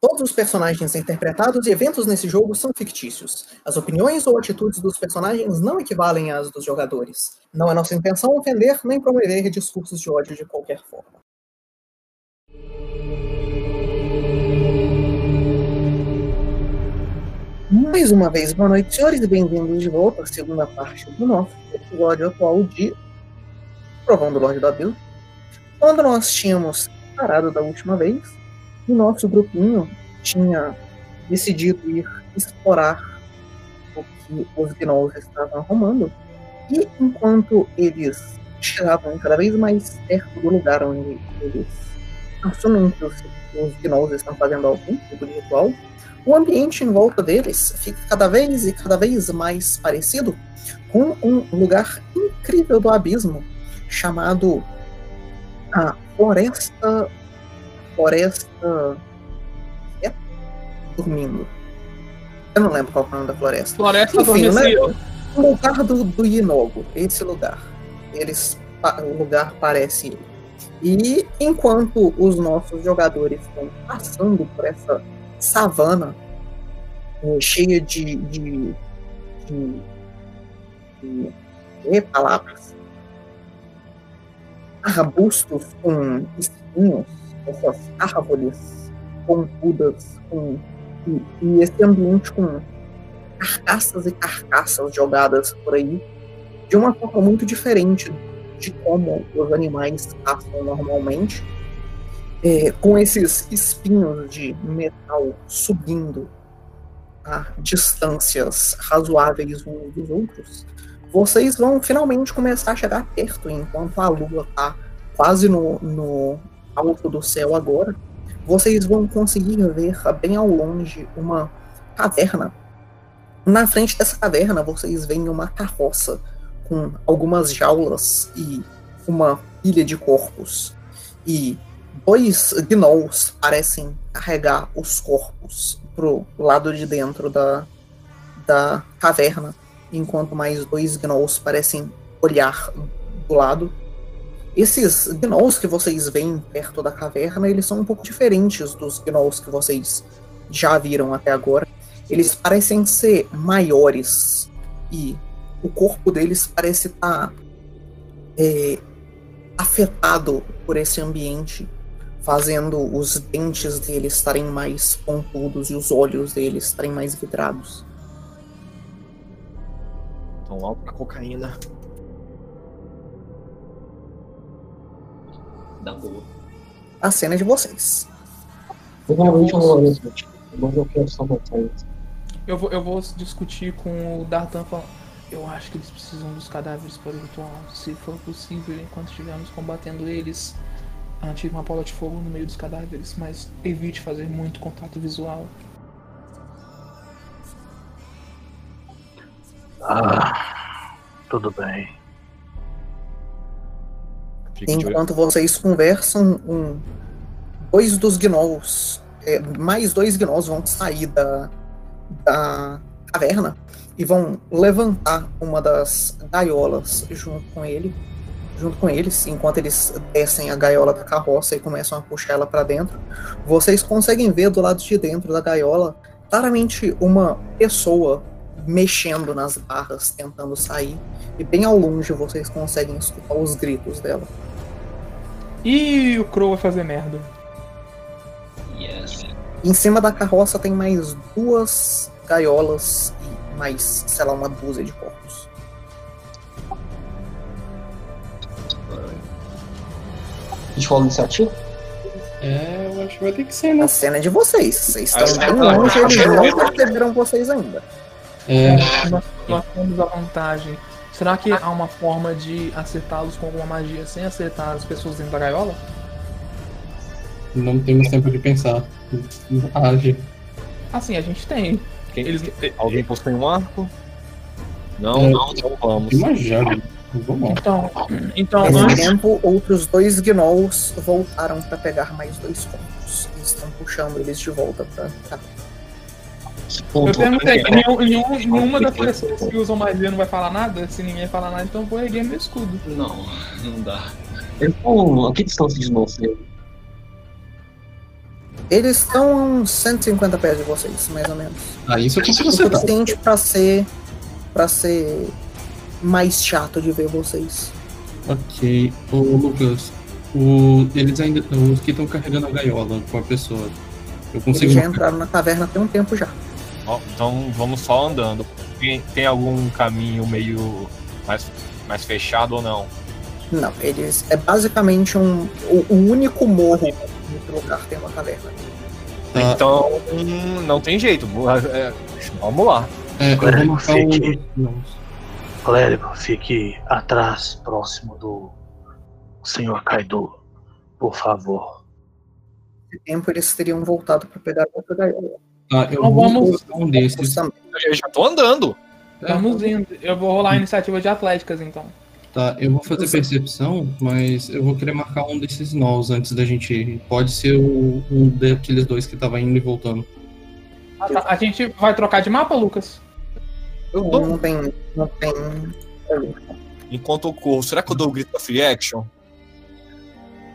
Todos os personagens interpretados e eventos nesse jogo são fictícios. As opiniões ou atitudes dos personagens não equivalem às dos jogadores. Não é nossa intenção ofender nem promover discursos de ódio de qualquer forma. Mais uma vez, boa noite, senhores, e bem-vindos de volta à segunda parte do nosso episódio atual de Provão do Lorde do Abismo. Quando nós tínhamos parado da última vez, o nosso grupinho tinha decidido ir explorar o que os gnolls estavam arrumando, e enquanto eles chegavam cada vez mais perto do lugar onde eles assumem que os, os gnolls estão fazendo algum tipo de ritual, o ambiente em volta deles fica cada vez e cada vez mais parecido com um lugar incrível do abismo chamado a Floresta. Floresta. É? Dormindo. Eu não lembro qual é o nome da floresta. Floresta Enfim, né? O lugar do, do Inogo, esse lugar. Eles, o lugar parece ele. E enquanto os nossos jogadores estão passando por essa savana eh, cheia de, de, de, de, de palavras, arbustos com espinhos, essas árvores pontudas, com, e, e esse ambiente com carcaças e carcaças jogadas por aí, de uma forma muito diferente de como os animais passam normalmente, é, com esses espinhos de metal subindo a distâncias razoáveis uns dos outros, vocês vão finalmente começar a chegar perto, enquanto a lua está quase no, no alto do céu agora. Vocês vão conseguir ver bem ao longe uma caverna na frente dessa caverna, vocês veem uma carroça com algumas jaulas e uma pilha de corpos. E dois gnolls parecem carregar os corpos pro lado de dentro da, da caverna, enquanto mais dois gnolls parecem olhar do lado. Esses gnolls que vocês veem perto da caverna, eles são um pouco diferentes dos gnolls que vocês já viram até agora eles parecem ser maiores e o corpo deles parece estar é, afetado por esse ambiente, fazendo os dentes deles estarem mais pontudos e os olhos deles estarem mais vidrados. Então, alto pra cocaína. Da boa. A cena é de vocês. Eu vou isso. Eu vou, eu vou discutir com o Dartan falando. Eu acho que eles precisam dos cadáveres para o ritual. Se for possível, enquanto estivermos combatendo eles, atire uma bola de fogo no meio dos cadáveres, mas evite fazer muito contato visual. Ah, tudo bem. Olho. Enquanto vocês conversam, um, dois dos gnolls, é, mais dois gnolls vão sair da, da caverna e vão levantar uma das gaiolas junto com ele, junto com eles, enquanto eles descem a gaiola da carroça e começam a puxar ela para dentro. Vocês conseguem ver do lado de dentro da gaiola claramente uma pessoa mexendo nas barras, tentando sair, e bem ao longe vocês conseguem escutar os gritos dela. E o Crow vai fazer merda. Yes. Em cima da carroça tem mais duas gaiolas e mais, sei lá, uma dúzia de corpos. A gente fala iniciativa? É, eu acho que vai ter que ser, né? A cena é de vocês. Vocês estão bem tá. longe, eles não perceberam vocês ainda. É, Nós, nós temos a vantagem. Será que há uma forma de acertá-los com alguma magia sem acertar as pessoas dentro da gaiola? não temos tempo de pensar. Age. Assim, a gente tem. Quem- Eles- Alguém possui um arco? Não, É. não, então vamos. Imagina. Vamos lá. Então, então Nesse antes, tempo, outros dois gnolls voltaram para pegar mais dois corpos. E estão puxando eles de volta pra cá. Eu perguntei, nenhum, nenhum, nenhuma das pessoas que usam magia não vai falar nada? Se ninguém falar nada, então eu vou erguer meu escudo. Não, não dá. Eu tô a que distância de nós? Eles estão a uns 150 pés de vocês, mais ou menos. Ah, isso eu consigo O acertar. suficiente pra ser. pra ser mais chato de ver vocês. Ok. Ô, Lucas, o, eles ainda. Os que estão carregando a gaiola com a pessoa. Eu consigo. Eles já entraram na caverna tem um tempo já. Então vamos só andando. Tem, tem algum caminho meio mais, mais fechado ou não? Não, eles. É basicamente um. O, o único morro nesse lugar tem uma caverna. Tá. Então hum, não tem jeito. É, vamos lá. É, um. fique. Clérigo, fique atrás, próximo do senhor Kaido. Por favor. Tempo eles teriam voltado pra pegar outra gaiola. Tá, eu Então vou vamos- colocar um desses. Eu já tô andando. Vamos indo. Eu vou rolar a iniciativa de atléticas, então. Tá, eu vou fazer percepção, mas eu vou querer marcar um desses nós antes da gente ir. Pode ser o, um daqueles dois que tava indo e voltando. Ah, tá. A gente vai trocar de mapa, Lucas? Eu dou. Não tem. Não tem. Enquanto eu corro, será que eu dou o grito da free action?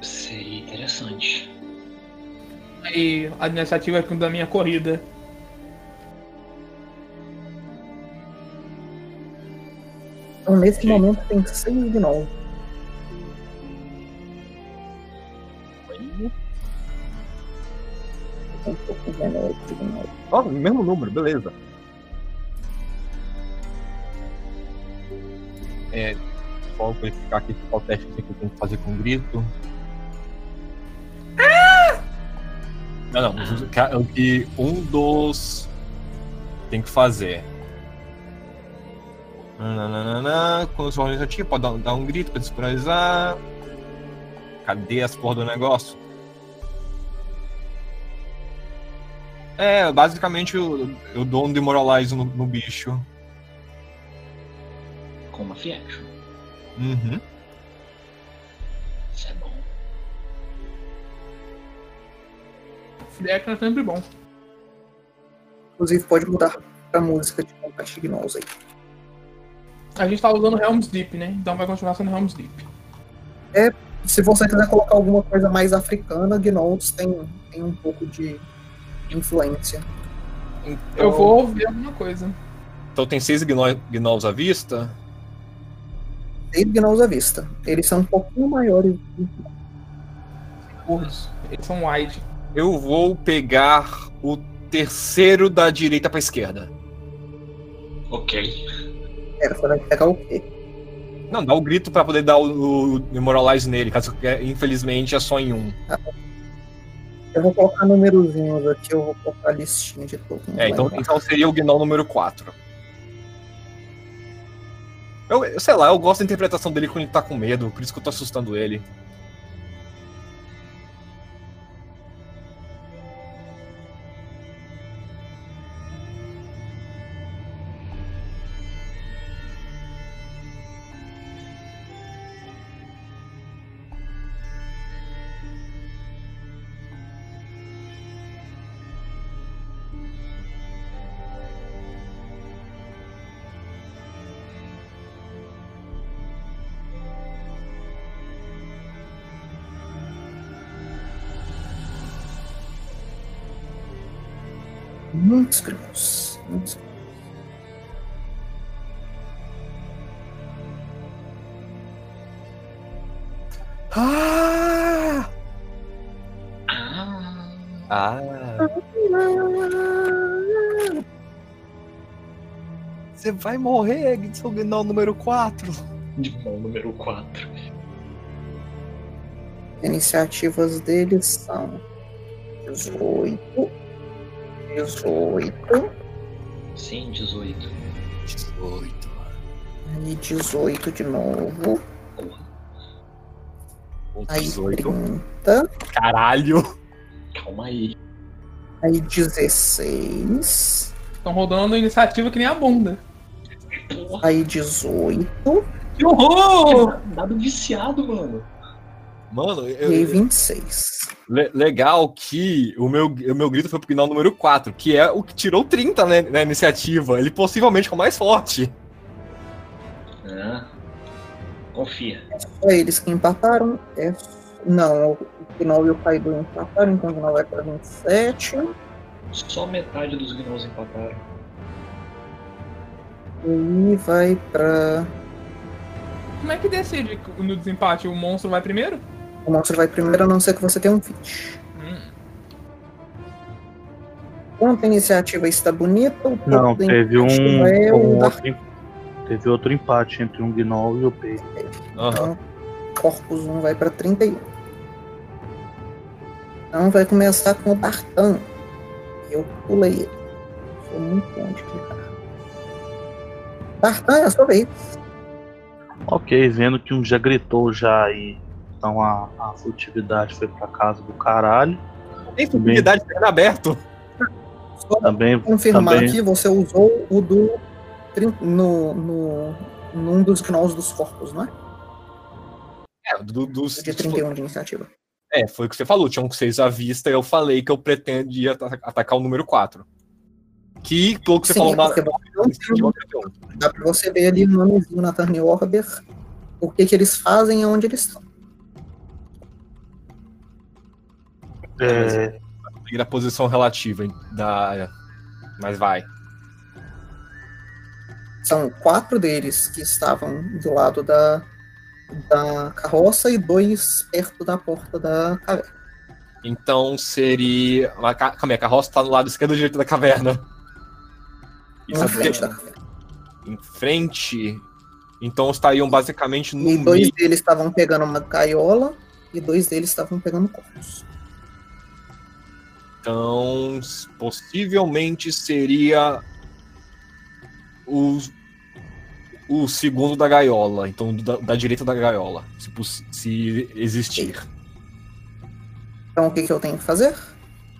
Seria interessante. E a iniciativa é da minha corrida. Então nesse momento tem seis de novo. Um pouco genérico de novo. Ó, mesmo número, beleza. É, só verificar aqui qual teste que eu tenho que fazer com grito. Não, não, o que- um dos tem que fazer. Nananana, Quando você rola iniciativa, pode dar, dar um grito pra despenalizar. Cadê as porra do negócio? É, basicamente eu, eu dou um demoralize no, no bicho. Com uma free action. Uhum. Action é sempre bom. Inclusive pode mudar pra música de Compact Gnolls aí. A gente tá usando Helm's Deep, né? Então vai continuar sendo Helm's Deep. Se você quiser colocar alguma coisa mais africana, Gnolls tem, tem um pouco de influência. Eu vou ver alguma coisa. Então tem seis gnol- gnolls à vista. Seis Gnolls à vista. Eles são um pouquinho maiores. Eles são wide. Eu vou pegar o terceiro da direita pra esquerda. Ok. Pera, você vai pegar o quê? Não, dá o grito pra poder dar o, o demoralize nele, caso que, infelizmente é só em um. Eu vou colocar numerozinhos aqui, eu vou colocar a listinha de todo mundo. É, então, então seria o Gnoll número 4. Eu, eu sei lá, eu gosto da interpretação dele quando ele tá com medo, por isso que eu tô assustando ele. Muitos Gnolls. Muitos. Ah! Ah, Ah! Você vai morrer, seu Gnoll número 4. de mão número 4. Iniciativas deles são 18, 18 Sim, 18. 18. e 18 de novo. Porra. Aí 18. 30, Caralho! Calma aí. aí 16, Estão rodando iniciativa que nem a bunda. Porra, aí 18 Que horror! dado viciado, mano. Mano, e aí eu, 26. le- legal que o meu, o meu grito foi pro Gnoll número 4, que é o que tirou 30 né, na iniciativa. Ele possivelmente é o mais forte. Ah, confia. Só eles que empataram, é Não, o Gnoll e o Kaido empataram, então o Gnoll vai pra 27. Só metade dos gnolls empataram. E vai pra. Como é que decide no desempate? O monstro vai primeiro? O monstro vai primeiro, a não ser que você tenha um fit. Hum. Enquanto a iniciativa está bonita, Não, teve um, é um outro, teve outro empate entre um Gnoll e o Peito. Aham. Então, Corpus 1 vai pra 31. Então vai começar com o Bartan. Eu pulei ele. Sou muito bom de clicar. Bartan, é a sua vez. Ok, vendo que um já gritou já aí. Então a, a furtividade foi pra casa do caralho. Tem furtividade sendo aberto. Só Também, confirmar também aqui, você usou o do. No, no, num dos gnolls dos corpos, não é? É, do, dos, De 31 de iniciativa. é, foi o que você falou. Tinham seis à vista e eu falei que eu pretendia ata- atacar o número 4. Que, pelo que você Sim, falou na. Dá pra você ver ali o nomezinho na Turn Orber, o que, que eles fazem e onde eles estão. É, E a posição relativa da. Mas vai. São quatro deles que estavam do lado da, da carroça e dois perto da porta da caverna. Então seria. A, ca- aí, a carroça tá no lado esquerdo ou direito da caverna? Isso Na é frente da caverna. em frente. Então estariam basicamente no E dois meio. deles estavam pegando uma gaiola e dois deles estavam pegando corpos. Então, possivelmente seria o, o segundo da gaiola. Então, da, da direita da gaiola, se, se existir. Então o que, que eu tenho que fazer?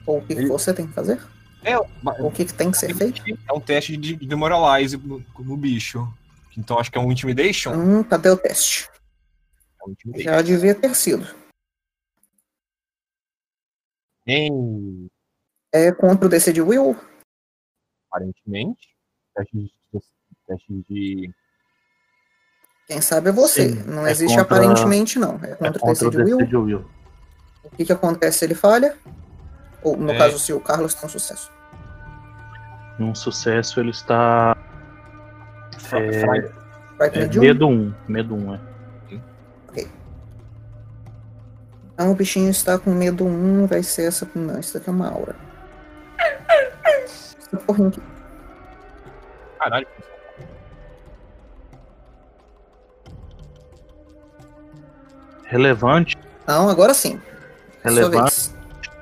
Ou o que, que você tem que fazer? É, o que, que tem que ser feito? é um teste de demoralize no, no bicho. Então, acho que é um intimidation. Hum, cadê o teste? É um. Já devia ter sido. Em, É contra o DC de Will? aparentemente. Teste de, teste de. Quem sabe é você. Sim, não é existe contra- aparentemente, não. É é contra o contra DC o de DC Will. de Will. O que, que acontece se ele falha? Ou, no É. caso, se o Carlos tem um sucesso. Um sucesso ele está. É, Vai é, ter de um. medo 1. Medo 1, é. Então o bichinho está com medo 1, vai ser essa. Não, isso daqui é uma aura. Aqui. Caralho. Relevante, Não, agora sim. É relevante,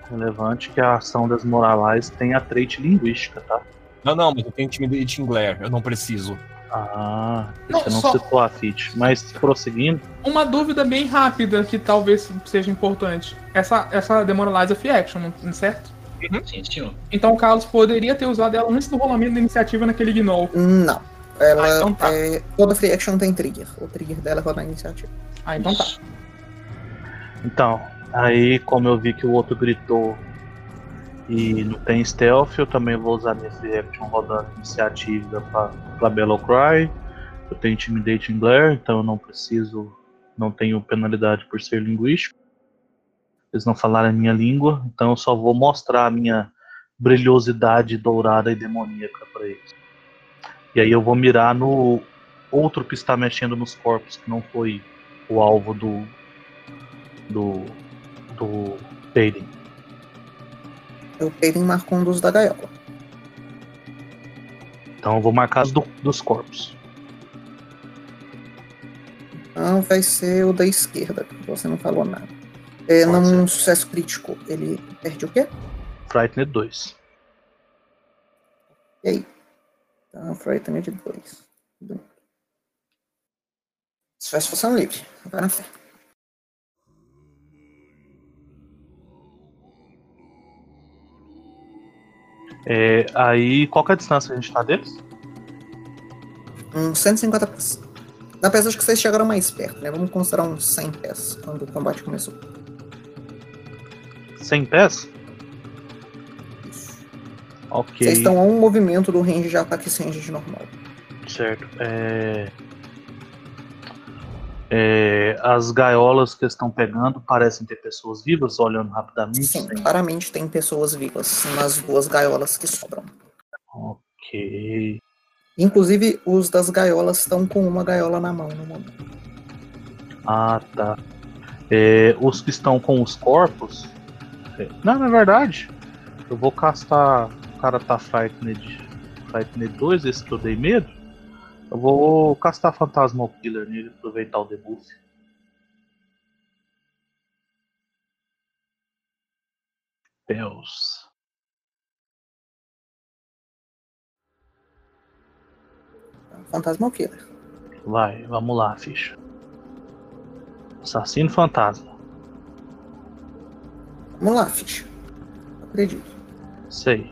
relevante que a ação das Moralais tem a trait linguística, tá? Não, não, mas eu tenho intimidation glare. Eu não preciso. Ah, Não, você não só- citou a feat. Mas prosseguindo, Uma dúvida bem rápida que talvez seja importante. Essa, essa Demoralize é free action, não- Sim, senhor. Então o Carlos poderia ter usado ela antes do rolamento da iniciativa naquele Gnoll. Não. Ela Ah, então tá. é. Toda free action tem trigger. O trigger dela é rodar a iniciativa. Ah, então tá. Isso. Então, aí como eu vi que o outro gritou e não tem stealth, eu também vou usar minha free action rodando iniciativa pra, pra Battle Cry. Eu tenho Intimidating Glare, então eu não preciso, não tenho penalidade por ser linguístico. Eles não falaram a minha língua, então eu só vou mostrar a minha brilhosidade dourada e demoníaca pra eles. E aí eu vou mirar no outro que está mexendo nos corpos, que não foi o alvo do, do do Payden. O Peyton marcou um dos da gaiola. Então eu vou marcar os do- dos corpos. Então vai ser o da esquerda, que você não falou nada. É, Pode num sucesso crítico, ele perde o quê? Frightened 2. E aí? Então, Frightened de 2. Sucesso poção livre. Vai na fé. É, aí, qual é a distância que a gente tá deles? Uns 150 pés. Apesar de que vocês chegaram mais perto, né? Vamos considerar uns 100 pés quando o combate começou. 100 pés? Isso. Ok, Vocês estão a um movimento do range de ataque sem range de normal. certo. É... É, as gaiolas que estão pegando parecem ter pessoas vivas, olhando rapidamente. Sim, Tem- claramente tem pessoas vivas nas duas gaiolas que sobram. Ok. Inclusive, os das gaiolas estão com uma gaiola na mão no momento. Ah, tá. É, os que estão com os corpos. É, Não, na verdade, eu vou castar. O cara tá Frightened, Frightened 2, esse que eu dei medo. Eu vou castar Fantasmal Killer nele, aproveitar o debuff. Deus. Fantasma Killer. Vai, vamos lá, ficha. Assassino fantasma. Vamos lá, ficha. Acredito. Sei.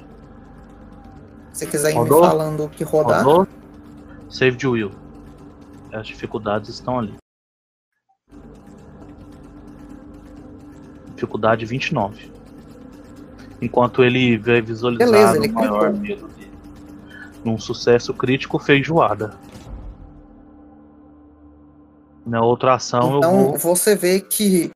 Se você quiser ir me falando o que rodar, Rodou? Save de Will. As dificuldades estão ali. Dificuldade 29. Enquanto ele vê visualizar Beleza, o ele maior clicou. medo dele. Num sucesso crítico feijoada. Na outra ação eu então vou. você vê que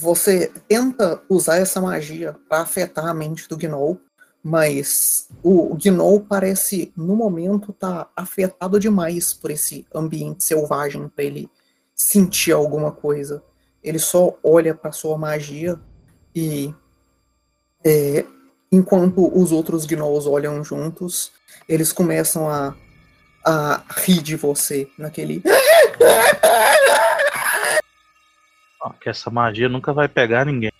você tenta usar essa magia para afetar a mente do Gnou, mas o Gnou parece, no momento, tá afetado demais por esse ambiente selvagem para ele sentir alguma coisa. Ele só olha para sua magia e é, enquanto os outros Gnolls olham juntos, eles começam a, a rir de você naquele Ah, que essa magia nunca vai pegar ninguém.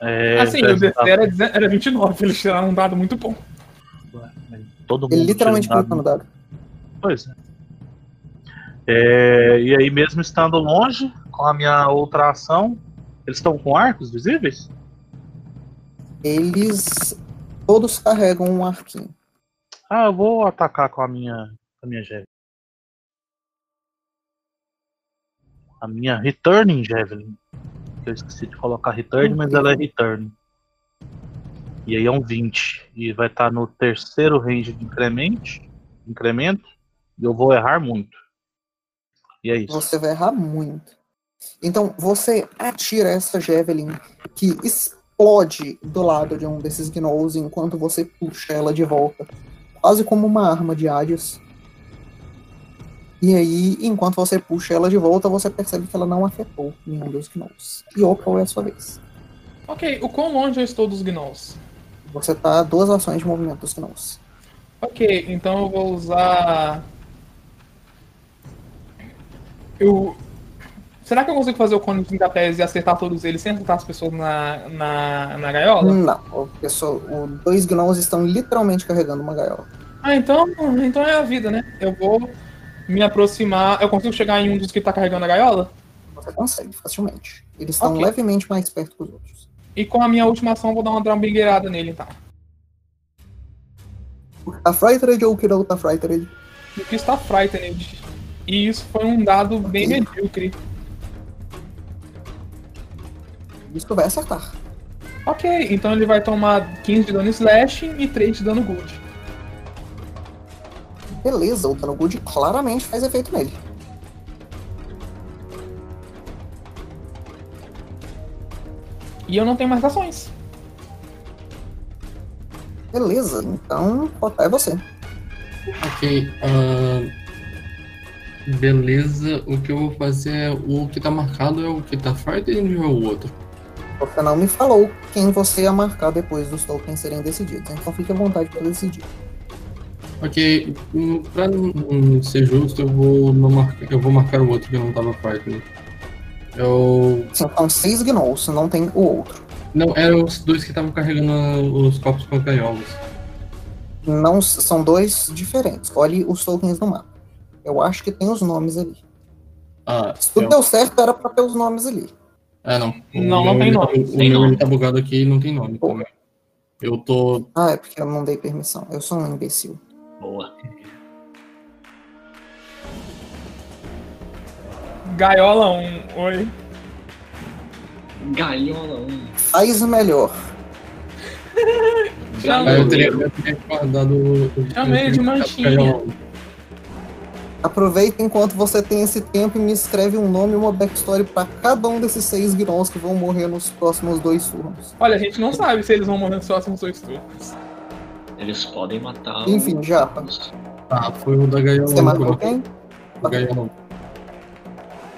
É, assim, o DC era, era 29, eles tiraram um dado muito bom. Todo mundo Ele literalmente um dado no dado. Pois é. É, E aí, mesmo estando longe, com a minha outra ação, eles estão com arcos visíveis? Eles todos carregam um arquinho. Ah, eu vou atacar com a minha, com a minha Javelin. A minha Returning Javelin. Eu esqueci de colocar Return, mas ela é Return. E aí é um 20. E vai estar no terceiro range de incremento. incremento e eu vou errar muito. E é isso. Você vai errar muito. Então você atira essa Javelin que explode do lado de um desses Gnolls enquanto você puxa ela de volta. Quase como uma arma de Hades. E aí, enquanto você puxa ela de volta, você percebe que ela não afetou nenhum dos Gnolls. E Opal é a sua vez. Ok, o quão longe eu estou dos Gnolls? Você tá a duas ações de movimento dos Gnolls. Ok, então eu vou usar. Eu. Será que eu consigo fazer o cone de trapézio e acertar todos eles sem acertar as pessoas na, na, na gaiola? Não, o pessoal, dois Gnolls estão literalmente carregando uma gaiola. Ah, então, então é a vida, né? Eu vou me aproximar. Eu consigo chegar em um dos que tá carregando a gaiola? Você consegue facilmente. Eles estão Ok. levemente mais perto que os outros. E com a minha última ação eu vou dar uma drambingueirada nele, então. O que tá frightened ou o que não tá frightened? O que está frightened. E isso foi um dado bem Ok. medíocre. Isso vai acertar. Ok, então ele vai tomar 15 de dano slashing e 3 de dano good. Beleza, o dano good claramente faz efeito nele. E eu não tenho mais ações. Beleza, então é você. Ok. ah, beleza, o que eu vou fazer é. O que tá marcado é o que tá frightened ou é o outro? Você não me falou quem você ia marcar depois dos tokens serem decididos, então fique à vontade para decidir. Ok, hum, pra não ser justo, eu vou, não marcar, eu vou marcar o outro que não tava frightened. Eu. Sim, são seis gnolls, não tem o outro. Não, eram os dois que estavam carregando os copos com gaiolas. Não são dois diferentes. Olhe os tokens no mapa. Eu acho que tem os nomes ali. Ah, Se tudo é, deu certo, era pra ter os nomes ali. ah, não. O Não, não tem ele nome, Tá, o tem meu nome. tá bugado aqui e não tem nome Pô. também. Eu tô. Ah, é porque eu não dei permissão. Eu sou um imbecil. Boa. Gaiola 1, oi. Gaiola 1. Faz melhor. Chamei, eu teria, eu teria guardado o. o- Chamei de manchinha. gaiola. Aproveita enquanto você tem esse tempo e me escreve um nome e uma backstory pra cada um desses seis Gnolls que vão morrer nos próximos dois turnos. Olha, a gente não sabe se eles vão morrer nos próximos dois turnos. Eles podem matar Enfim, já. os... Tá, foi o da Gaiola. Você marcou quem? O Gaiola.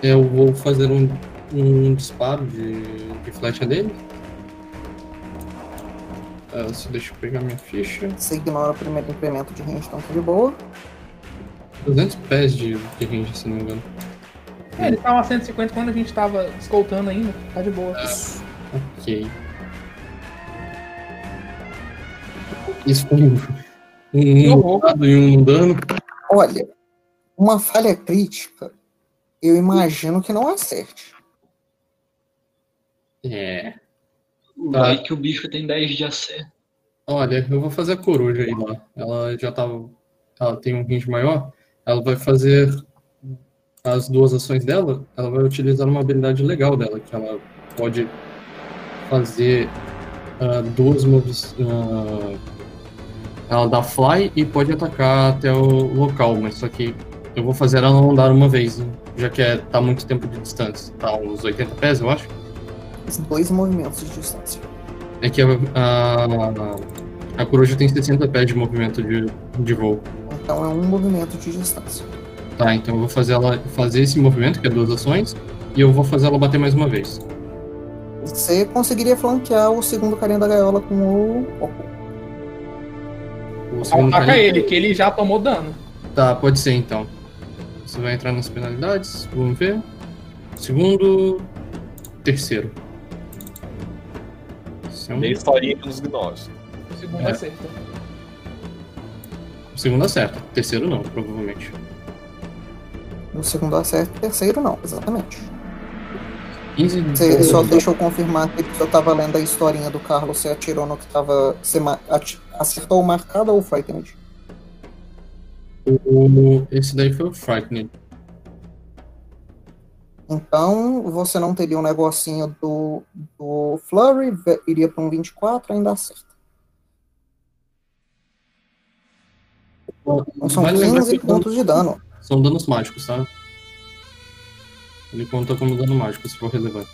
Eu vou fazer um, um disparo de, de flecha dele. Ah, só deixa eu pegar minha ficha. Você ignora o primeiro incremento de range, então tá de boa. 200 pés de, de range, se não me engano. É, eles estavam a 150 quando a gente tava escoltando ainda. Tá de boa. Ok. Isso foi um, um dado e um dano. Olha, uma falha crítica, eu imagino que não acerte. É. Vai que o bicho tem 10 de AC. Olha, eu vou fazer a coruja aí lá. Ela já tava. Ela tem um range maior. Ela vai fazer as duas ações dela. Ela vai utilizar uma habilidade legal dela, que ela pode fazer ah, duas moves. ah, ela dá fly e pode atacar até o local, mas só que eu vou fazer ela não dar uma vez, já que é, tá muito tempo de distância. Tá uns 80 pés, eu acho. Dois movimentos de distância. É que a, a, a coruja tem 60 pés de movimento de, de voo. Então é um movimento de distância. Tá, então eu vou fazer ela fazer esse movimento, que é duas ações, e eu vou fazer ela bater mais uma vez. Você conseguiria flanquear o segundo carinha da gaiola com o Oco. O segundo Ataca carinha- ele, que ele já tomou dano. Tá, pode ser então. Você vai entrar nas penalidades, vamos ver. Segundo. Terceiro. É um- Meio historinha nos gnós. O segundo É. acerta. O segundo acerta. Terceiro não, provavelmente. No segundo acerto, o terceiro não, exatamente. 15 de Você só deixa eu confirmar que eu tava lendo a historinha do Carlos, você atirou no que tava. Você ati- acertou o marcado ou o frightened? O- Esse daí foi o Frightening. Então, você não teria um negocinho do, do Flurry, iria para um 24, ainda acerta. Então, são Vale lembrar 15 que pontos de dano. São danos mágicos, tá? Ele conta como dano mágico, se for relevante.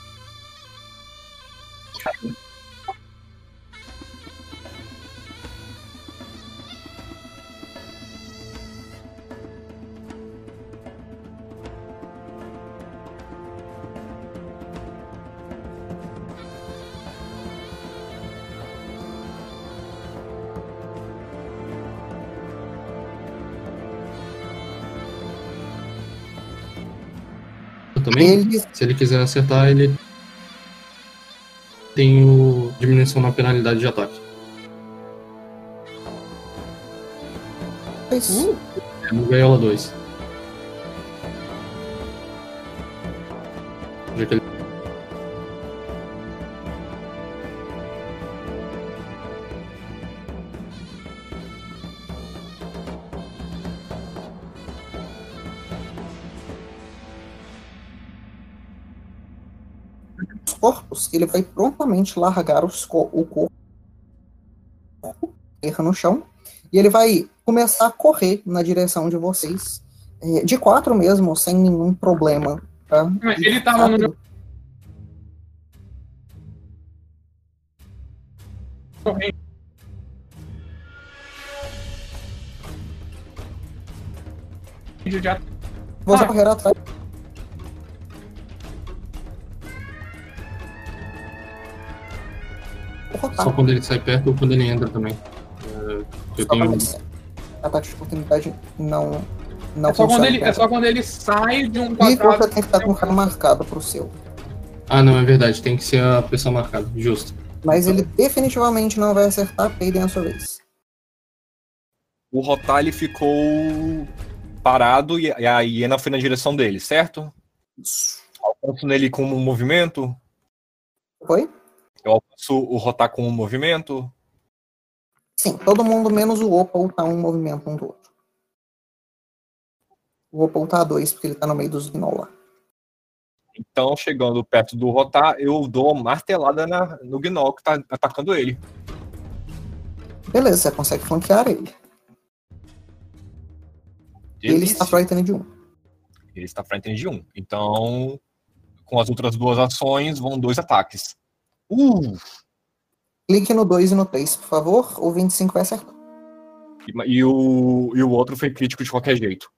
Também? Ele, Se ele quiser acertar, ele tem o diminuição na penalidade de ataque. fez. É no Gaiola 2. Ele vai prontamente largar os o corpo erra no chão e ele vai começar a correr na direção de vocês é, de quatro mesmo, sem nenhum problema. Tá? Mas ele tava no meu. ataque. Você Ah. correr atrás. Vou rotar. Só quando ele sai perto ou quando ele entra também. É, eu tenho... ataque de oportunidade não, não É só, quando ele, é só quando ele sai de um E você quadrado. tem que estar com um cara marcado pro seu. Ah, não, é verdade. Tem que ser a pessoa marcada. Justo. Mas ele definitivamente não vai acertar, peidem a sua vez. O Rotar ele ficou parado e e a hiena foi na direção dele, certo? Alcanço nele com um movimento. Foi? Eu alcanço o Rotar com um movimento. Sim, todo mundo menos o Opal tá um movimento um do outro. O Opal tá a dois, porque ele tá no meio dos Gnoll lá. Então, chegando perto do Rotar, eu dou uma martelada na- no Gnoll que tá atacando ele. Beleza, você consegue flanquear ele. Ele Delícia. está frightened de 1. Ele está frightened de 1. Então, com as outras duas ações, vão dois ataques. Uh! Clique no 2 e no 3, por favor. O 25 vai acertar. E, e o, e o outro foi crítico de qualquer jeito.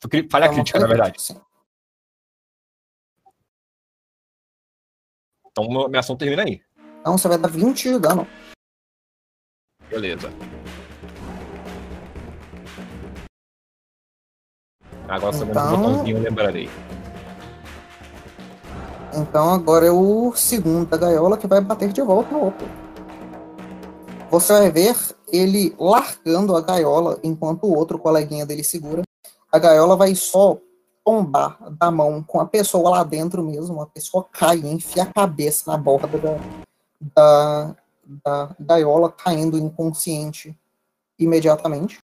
Foi Falha Então, crítica, na verdade. Sim. Então, minha ação termina aí. Então você vai dar 20 de dano. Beleza. Agora só Então- um botãozinho, eu lembrarei. Então agora é o segundo da gaiola que vai bater de volta no Opal. Você vai ver ele largando a gaiola enquanto o outro coleguinha dele segura. A gaiola vai só tombar da mão com a pessoa lá dentro mesmo. A pessoa cai enfia a cabeça na borda da, da, da gaiola, caindo inconsciente imediatamente.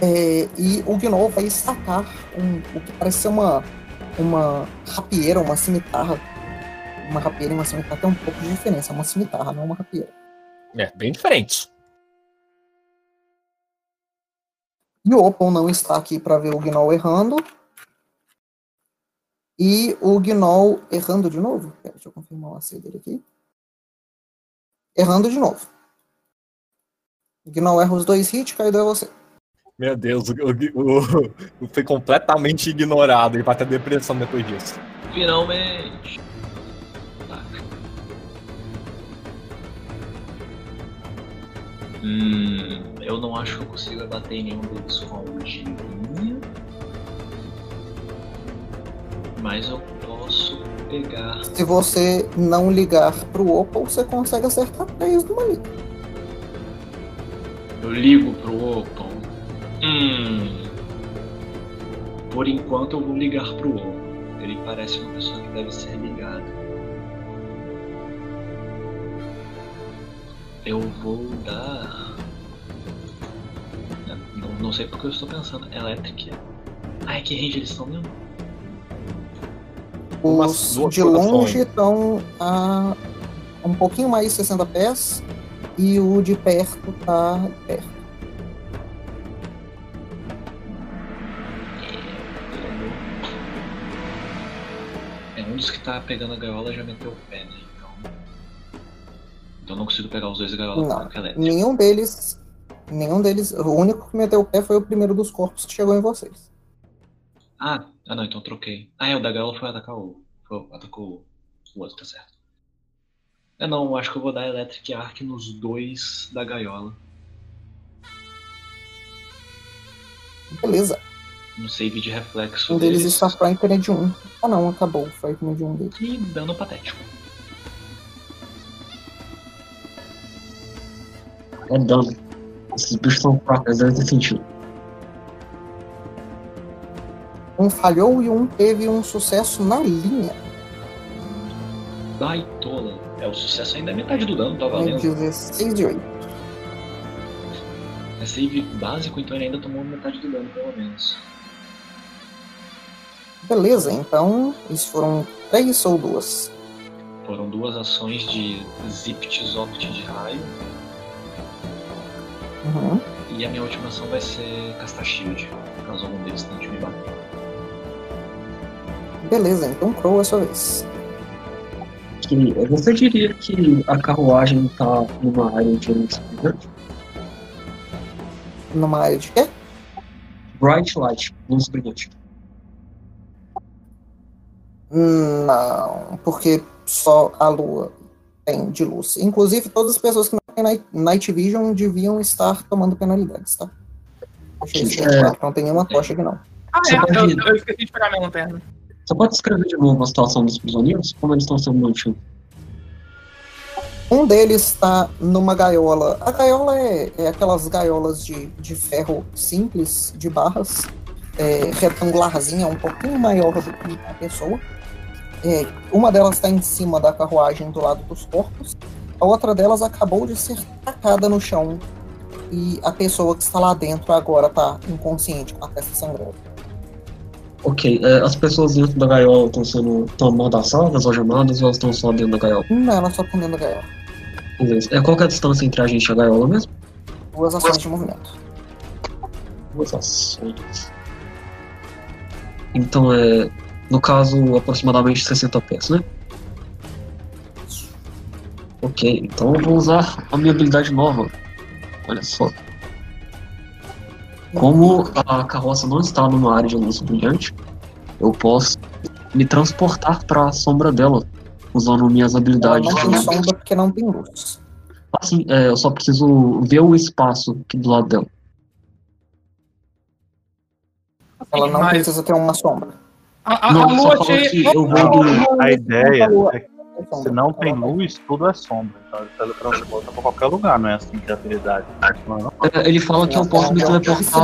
É, e o Gnoll vai estacar um, o que parece ser uma uma rapieira, uma cimitarra. Uma rapieira e uma cimitarra tem um pouco de diferença. É uma cimitarra, não uma rapieira. É, bem diferentes. E o Opal não está aqui para ver o Gnoll errando. E o Gnoll errando de novo. Pera, deixa eu confirmar o AC dele aqui. Errando de novo. O Gnoll erra os dois hits, caiu é você. Meu Deus, o, o, o- foi completamente ignorado. Ele vai ter depressão depois disso. Finalmente. Tá. Hum, eu não acho que eu consiga bater em nenhum deles com de linha. Mas eu posso pegar. Se você não ligar pro Opal, você consegue acertar três numa liga. Eu ligo pro Opal. Hum. Por enquanto eu vou ligar pro Opal. Ele parece uma pessoa que deve ser ligada. Eu vou dar. Não, não sei porque eu estou pensando. Electric. Ai, que range eles estão mesmo? Os de longe estão a um pouquinho mais de 60 pés. E o de perto tá perto. Pegando a gaiola já meteu o pé, né? Então. Então eu não consigo pegar os dois da gaiola Não, com. Nenhum deles. Nenhum deles. O único que meteu o pé foi o primeiro dos corpos que chegou em vocês. Ah, ah não, então troquei. Ah, é, o da gaiola foi atacar o. Foi, atacou o outro, tá certo. É não, acho que eu vou dar Electric Arc nos dois da gaiola. Beleza. No save de reflexo Um deles deles. está frightened de um. Ah não, acabou o frightened de um deles. E dano patético. É dano. Esses bichos são fracos, deve ter sentido. Um falhou e um teve um sucesso na linha. Baitola. É, o sucesso ainda é metade do dano, tá É valendo. 16 de 8. É save básico, então ele ainda tomou metade do dano, pelo menos. Beleza, então. Isso foram três ou duas. Foram duas ações de Zipt Zopt de raio. Uhum. E a minha última ação vai ser castar shield, caso algum deles tente me bater. Beleza, então Crow é a sua vez. Que, você diria que a carruagem tá numa área de luz brilhante? Numa área de quê? Bright light, luz brilhante. Não, porque só a lua tem de luz. Inclusive, todas as pessoas que não têm night, vision deviam estar tomando penalidades, tá? Deixa eu É. não tem nenhuma tocha aqui não. Ah, é, pode- eu, eu esqueci de pegar minha lanterna. Você pode descrever de novo a situação dos prisioneiros? Como eles estão sendo mantidos? Um deles está numa gaiola. A gaiola é, é aquelas gaiolas de, de ferro simples, de barras, é, retangularzinha, um pouquinho maior do que a pessoa. É, uma delas está em cima da carruagem do lado dos corpos. A outra delas acabou de ser tacada no chão. E a pessoa que está lá dentro agora está inconsciente, com a testa sangrando. Ok, é, as pessoas dentro da gaiola estão sendo tão amordaçadas, algemadas, ou elas estão só dentro da gaiola? Não, ela só tá dentro da gaiola. Beleza. É, qual que é a distância entre a gente e a gaiola mesmo? Duas ações de movimento. duas ações. Então é. No caso, aproximadamente 60 pés, né? Ok, então eu vou usar a minha habilidade nova. Olha só. Como a carroça não está numa área de luz brilhante, eu posso me transportar para a sombra dela, usando minhas Ela habilidades. não tem sombra porque não tem luz. Assim, é, eu só preciso ver o espaço aqui do lado dela. Ela não Mas precisa ter uma sombra. A, a, a Não, só lua falou cheia. que eu vou do. A ideia é que se não tem luz, tudo é sombra. Então ele teletransporta pra qualquer lugar, não é assim que é a habilidade. É, ele fala que eu posso me Se teleportar.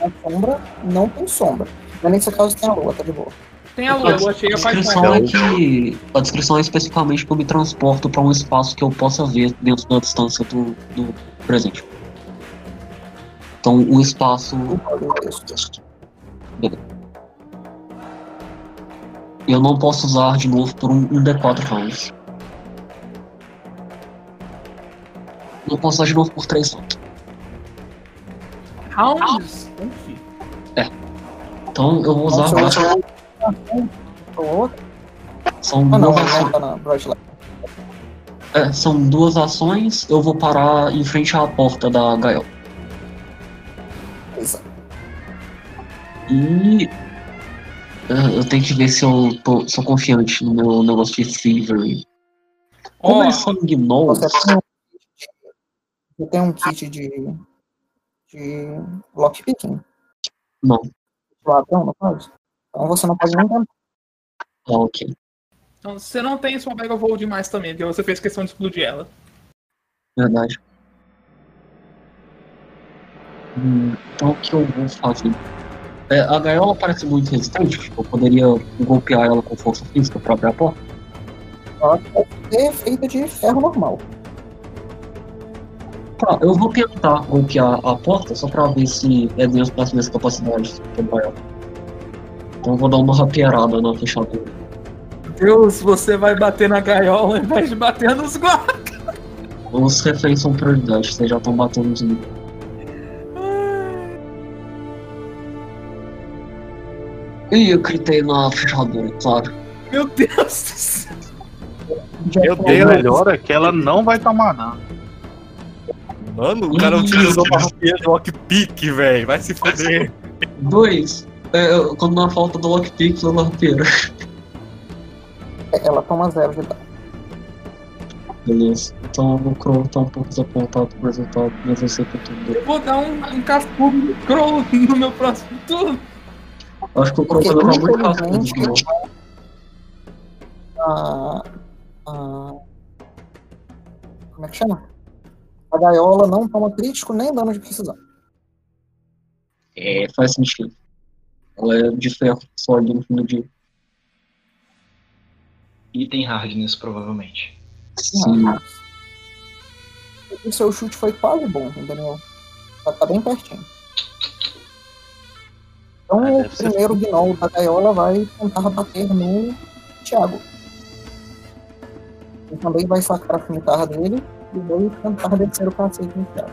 a sombra, não tem sombra. Mas nesse caso tem a lua, tá de boa. Tem a lua, a lua A cheia faz descrição é que. A descrição é especificamente que eu me transporto para um espaço que eu possa ver dentro da distância do, do presente. Então, um espaço. Texto. Eu não posso usar de novo por um, um D4 rounds. Não posso usar de novo por 3 rounds. Rounds? Enfim. Então eu vou usar. Se eu- São Ah, não, duas não. É, são duas ações. Eu vou parar em frente à porta da gaiola. Exato. E. é, eu tenho que ver se eu tô, sou confiante no meu negócio de Thievery. Como Ó, eles são gnolls, Você tem um kit de, um de, lockpicking? Não. Ladrão, no caso? Então você não pode nem tentar. Ah, ok. então, você não tem sua Mega Voo demais também, porque você fez questão de explodir ela. Verdade. Hum, então o que eu vou fazer? É, a gaiola parece muito resistente, tipo, eu poderia golpear ela com força física pra abrir a porta. Ela ser feita de ferro normal. Tá, eu vou tentar golpear a porta só pra ver se é dentro das minhas capacidades ela. Então eu vou dar uma rapeirada na fechadura. Deus, você vai bater na gaiola ao invés de bater nos guardas. Os reféns são prioridade, vocês já estão batendo nos inimigos. Ih, eu gritei na fechadura, claro. Meu Deus do céu. Meu O Deus. melhor é que ela não vai tomar dano. Mano, o cara utilizou uma rapinha de lockpick, velho. Vai se foder. Dois, é, eu- quando na falta do lockpick, eu rapeiro. Ela toma zero de dano. Beleza. Então eu vou crotar um pouco desapontado com o resultado, mas eu sei que eu tô. Eu vou dar um, um cascudo no Crow no meu próximo turno. Acho que o croto vai muito rápido de novo. a, a- Como é que chama? A gaiola não toma crítico nem dano de precisão. É, faz sentido. Ela é de ferro, sólido no fim do dia. E tem hardness, provavelmente. Sim. O seu chute foi quase bom, entendeu? Tá, tá bem pertinho. Então Ah, o ser primeiro gnoll da gaiola vai tentar bater no Thiago. Ele também vai sacar a cimitarra dele e vai tentar descer o cacete no Thiago.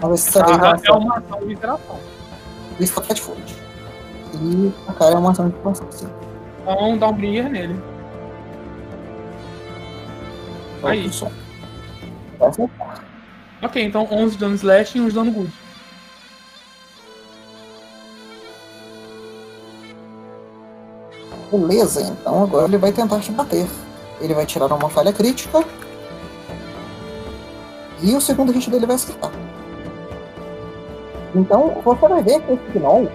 Mas essa vez Ah, vai é uma ação de interação. Isso é Catfoot. E a cara é uma ação de processo. Então dá um bringer nele. Aí. Ok, então 11 de dano slash e 1 de dano good. Beleza, então agora ele vai tentar te bater. Ele vai tirar uma falha crítica. E o segundo hit dele vai acertar. Então, você vai ver que esse Gnoll,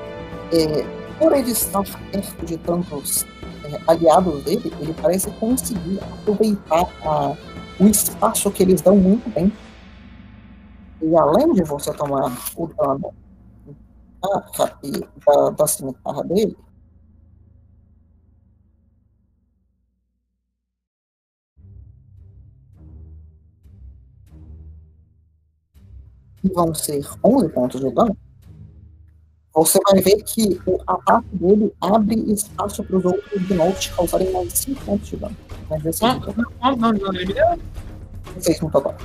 é, por ele estar perto de tantos é, aliados dele, ele parece conseguir aproveitar a- o espaço que eles dão muito bem. E além de você tomar o dano da, da, da cimitarra dele, que vão ser 11 pontos de dano, você vai ver que o ataque dele abre espaço para os outros gnolls te causarem mais 5 pontos de dano. 16 no Quanto total. quanto dano de ele me deu? 16 no total.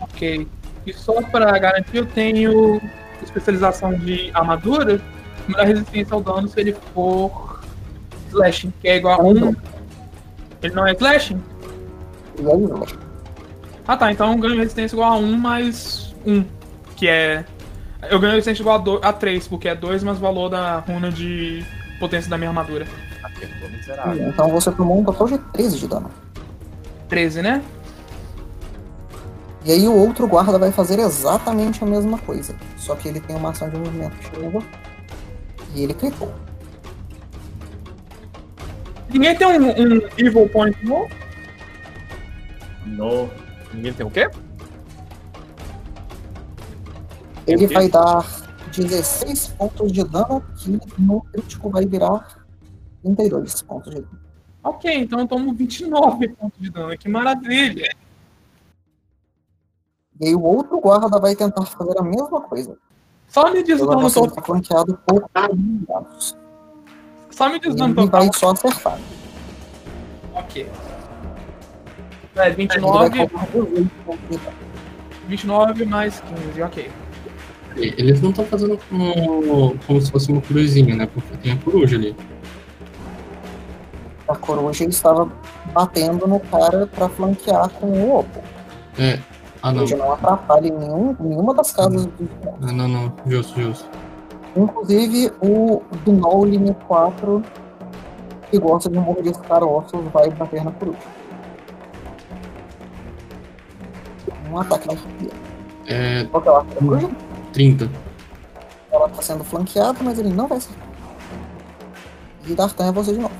Ok. E só pra garantir, eu tenho especialização de armadura. Me dá resistência ao dano se ele for slashing, que é igual a 1. Ele não é slashing? E aí, Slash? Ah tá, então eu ganho resistência igual a 1 mais 1. Que é. Eu ganho resistência igual a, do, a 3, porque é 2 mais o valor da runa de potência da minha armadura. Apertou miserável. Então você tomou um total de 13 de dano. 13, né? E aí o outro guarda vai fazer exatamente a mesma coisa. Só que ele tem uma ação de movimento chuva. E ele clipou. Ninguém tem um, um Evil Point no? No. Ninguém tem o quê? Ele vai dar 16 pontos de dano, que no crítico vai virar 32 pontos de dano. Ok, então eu tomo 29 pontos de dano. Que maravilha! E aí o outro guarda vai tentar fazer a mesma coisa. Só me diz o dano total. está flanqueado por dados. Só me diz o dano Ele total. vai só acertar. Ok. É, Ele vai 29, colocar 18 pontos de dano. 29 mais 15, ok. Eles não estão fazendo como, como se fosse uma coruzinha, né? Porque tem a coruja ali. A coruja estava batendo no cara para flanquear com o opo. É. Ah, A não. coruja não atrapalha em nenhum, nenhuma das casas dos Ah, não, não. Justo, justo. Inclusive, o Gnoll Line 4, que gosta de mordiscar ossos, vai bater na coruja. Um ataque de arrepia. É. Qual que é o ataque da coruja? 30. Ela está sendo flanqueada, mas ele não vai acertar. E D'Artan é você de novo.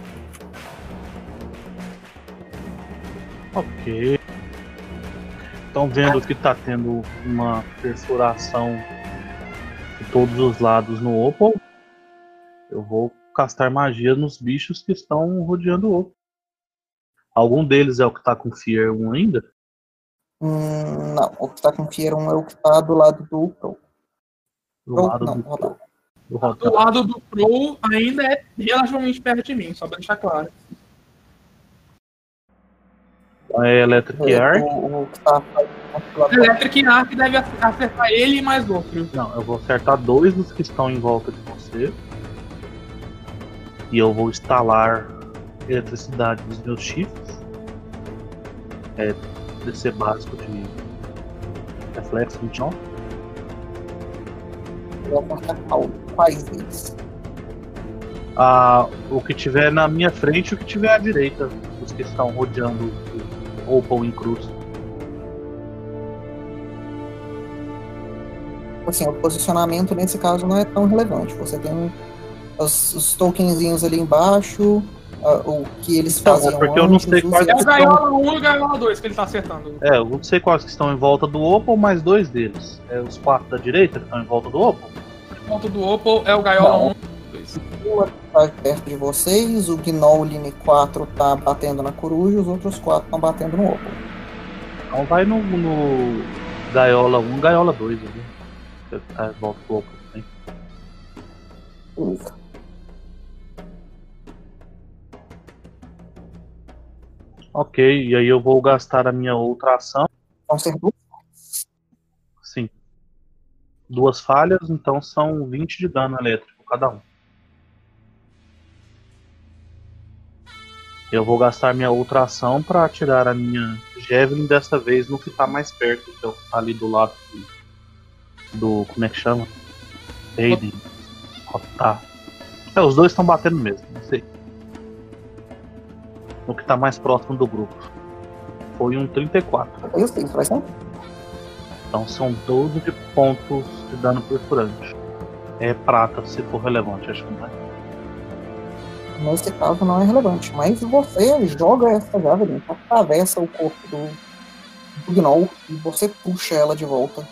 Ok. Estão vendo que tá tendo uma perfuração de todos os lados no Opal. Eu vou castar magia nos bichos que estão rodeando o Opal. Algum deles é o que tá com Fear 1 ainda? Hum, não, o que tá com 1 é o que tá do lado do Pro. Do Pro, lado não, do, Rodar. do Do Rodar. lado do Pro ainda é relativamente perto de mim, só pra deixar claro. É Electric É, Arc. o, o que tá do Electric Arc deve acertar ele e mais outro. Não, eu vou acertar dois dos que estão em volta de você. E eu vou instalar eletricidade nos meus chifres. É DC básico de reflexo 29. vai acertar qual? Quais deles? Ah, o que tiver na minha frente e o que tiver à direita. Os que estão rodeando o Opal em cruz. assim, o posicionamento nesse caso não é tão relevante. Você tem os, os tokenzinhos ali embaixo, o que eles é faziam porque eu não sei quais É o Gaiola 1 e o Gaiola 2 que ele tá acertando. É, eu não sei quais que estão em volta do Opal, mais dois deles. É os quatro da direita que estão em volta do Opal. O ponto do Opal é o Gaiola Não. 1 e 2. Uma tá perto de vocês, o Gnoll Line 4 tá batendo na coruja, os outros quatro estão batendo no Opal. Então vai no, no Gaiola 1, Gaiola 2 ali. Tá em volta do Opal também. Beleza. Ok, e aí eu vou gastar a minha outra ação. Vão ser duas. Sim. Duas falhas, então são 20 de dano elétrico cada um. Eu vou gastar minha outra ação para atirar a minha Javelin dessa vez no que tá mais perto, que é o que tá ali do lado do. do como é que chama? Aiden. Tá. É, os dois estão batendo mesmo, não sei. No que tá mais próximo do grupo. Foi um 34. Eu ser um. Então são 12 de pontos de dano perfurante. É prata, se for relevante, acho que não é. Nesse caso não é relevante, mas você joga essa Javelin, atravessa o corpo do, do Gnoll e você puxa ela de volta.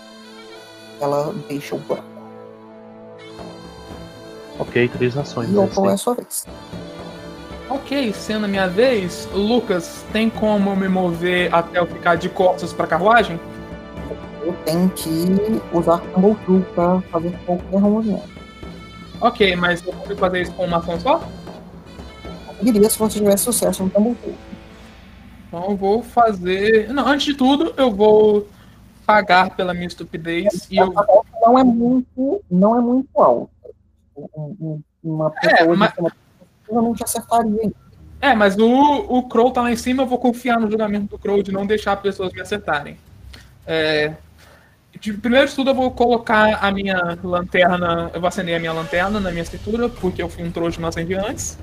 Ela deixa o buraco. Ok, três ações. E né, Opal é a sua vez. Ok, sendo a minha vez, Lucas, tem como eu me mover até eu ficar de costas pra carruagem? Eu tenho que usar Tumble Through pra fazer qualquer movimento. Ok, mas eu consigo fazer isso com uma ação só? Conseguiria se você tivesse sucesso no Through. Então eu vou fazer. Não, antes de tudo, eu vou pagar pela minha estupidez e eu. Não é muito, não é muito um- Uma pessoa mas- de cima provavelmente acertaria. É, mas o, o Crow tá lá em cima, eu vou confiar no julgamento do Crow de não deixar pessoas me acertarem. É, de, primeiro de tudo, eu vou colocar a minha lanterna. Eu vou acender a minha lanterna na minha cintura, porque eu fui um trouxa não acendi antes.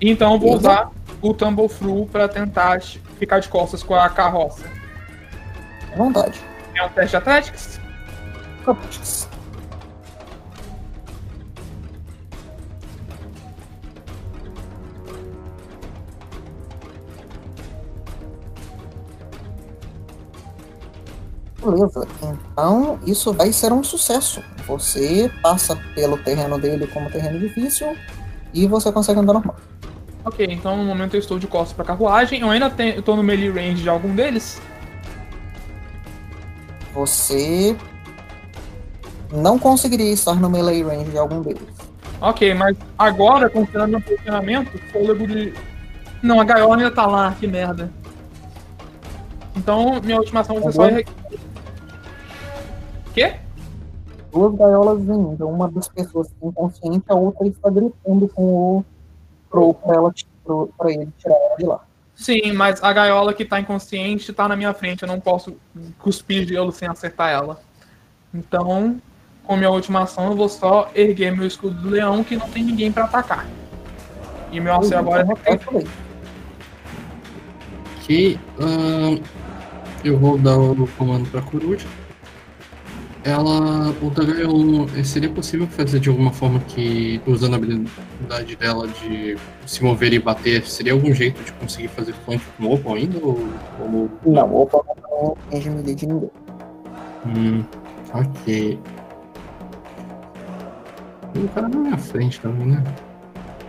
Então eu vou Uhum. usar o Tumble Through pra tentar ficar de costas com a carroça. À vontade. É um teste de Athletics? Caputes. Beleza, então isso vai ser um sucesso. Você passa pelo terreno dele como terreno difícil e você consegue andar normal. Ok, então no momento eu estou de costas pra carruagem. Eu ainda tô no melee range de algum deles. Você não conseguiria estar no melee range de algum deles. Ok, mas agora, considerando meu posicionamento, fôlego de. Não, a gaiola ainda tá lá, que merda. Então, minha última ação vai ser só. Quê? duas gaiolas vindo. Uma das pessoas está inconsciente, a outra está gritando com o Crow para ela pro- pra ele tirar ela de lá. Sim, mas a gaiola que tá inconsciente tá na minha frente, eu não posso cuspir gelo sem acertar ela. Então, com minha última ação, eu vou só erguer meu escudo do leão que não tem ninguém pra atacar. E meu AC agora é Então, Ok. ahn, eu vou dar o comando pra coruja. Ela. O Dagael, seria possível fazer de alguma forma que, usando a habilidade dela de se mover e bater, seria algum jeito de conseguir fazer flank com o Opal ainda? Ou, ou- Não, opa, não range melee de ninguém. Hum, ok. Tem um cara na minha frente também, né?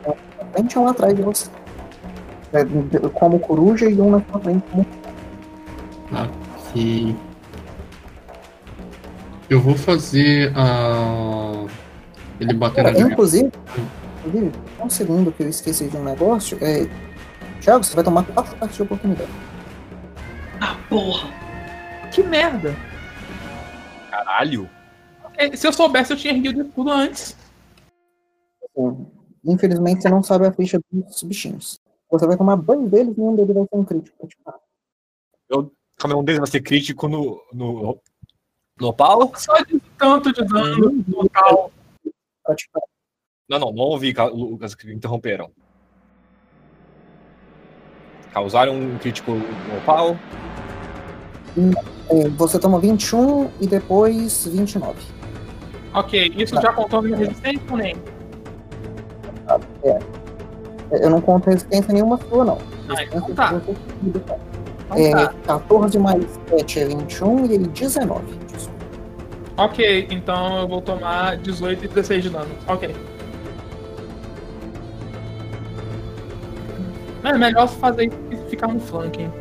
Na frente é um atrás de você. É, como coruja e um na sua frente como Ok. Eu vou fazer a. Ele bater na Cara, inclusive, inclusive, um segundo que eu esqueci de um negócio. É... Thiago, você vai tomar quatro ataques de oportunidade. Ah, porra! Que merda! Caralho. É, Se eu soubesse, eu tinha erguido tudo antes. Assim, Infelizmente, você não sabe a ficha dos bichinhos. Você vai tomar banho deles e um deles vai ser um crítico. Tipo, Calma, aí, um deles vai ser crítico no. no. No pau? Só de tanto de dano no local. praticar. Não, não, não ouvi, Ca- Lucas, que interromperam. Causaram um crítico no pau. É, Você toma 21 e depois 29. Ok, isso já contou minha resistência ou nem? É, Eu não conto resistência nenhuma sua, não. Ah, então tá. Então É, tá. 14 mais 7 é 21 e ele 19. Desculpa. Ok, então eu vou tomar 18 e 16 de dano. Ok. É melhor fazer isso que ficar no flanking.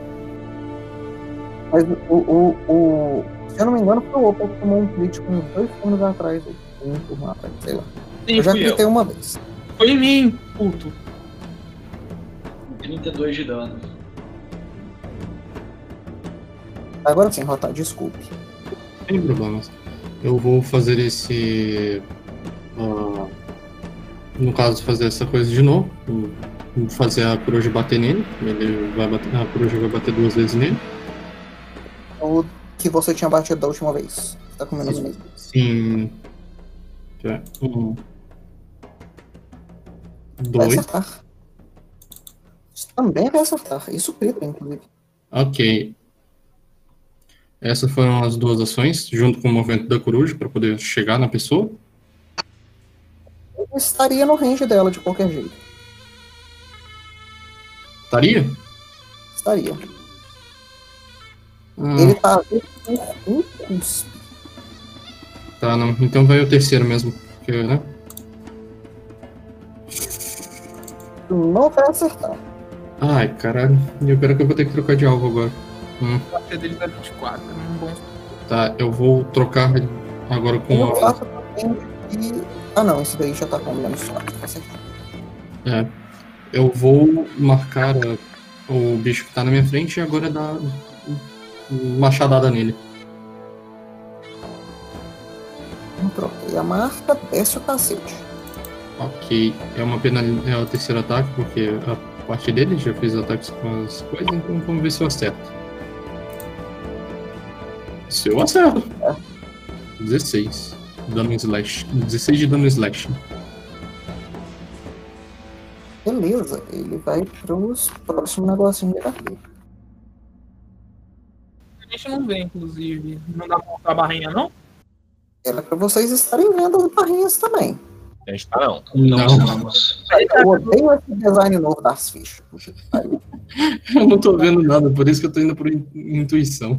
Mas o, o, o- Se eu não me engano, foi o Opal que tomou um crítico uns dois turnos atrás, um turno atrás, sei lá. Sim, Eu já critei uma vez. Foi em mim, puto. 32 de dano. Agora sim, Rota, desculpe. Sem problemas. Eu vou fazer esse. ah, no caso, fazer essa coisa de novo. Vou fazer a coruja bater nele. Ele vai bater, a coruja vai bater duas vezes nele. O que você tinha batido da última vez. Tá com menos meio. Sim. Já. Um. Vai Dois. acertar. Isso também vai acertar. Isso crita, inclusive. Ok. Essas foram as duas ações, junto com o movimento da coruja, para poder chegar na pessoa. Eu estaria no range dela de qualquer jeito. Estaria? Estaria. Ah, Ele tá por um cuspe. Tá, não. Então vai o terceiro mesmo. porque, né? Não vai acertar. Ai, caralho. Eu quero que eu vou ter que trocar de alvo agora. Hum, AC deles é 24, é um bom. tá, eu vou trocar agora com Não a. de. Ah não, esse daí já tá com menos 4. Tá certo. É. Eu vou marcar a- o bicho que tá na minha frente e agora dar uma machadada nele. troquei a marca, desce o cacete. Ok, é uma pena é o terceiro ataque, porque a parte dele já fez ataques com as coisas, então vamos ver se eu acerto. Se eu acerto. 16. Dano slash. 16 de dano slash. Beleza, ele vai pros próximos negocinhos daqui. A gente não vê, inclusive. Não dá pra a barrinha, não? Era pra vocês estarem vendo as barrinhas também. A gente tá não. Não, Não. estamos. Eu odeio esse design novo das fichas. Eu não tô vendo nada, por isso que eu tô indo por in- intuição.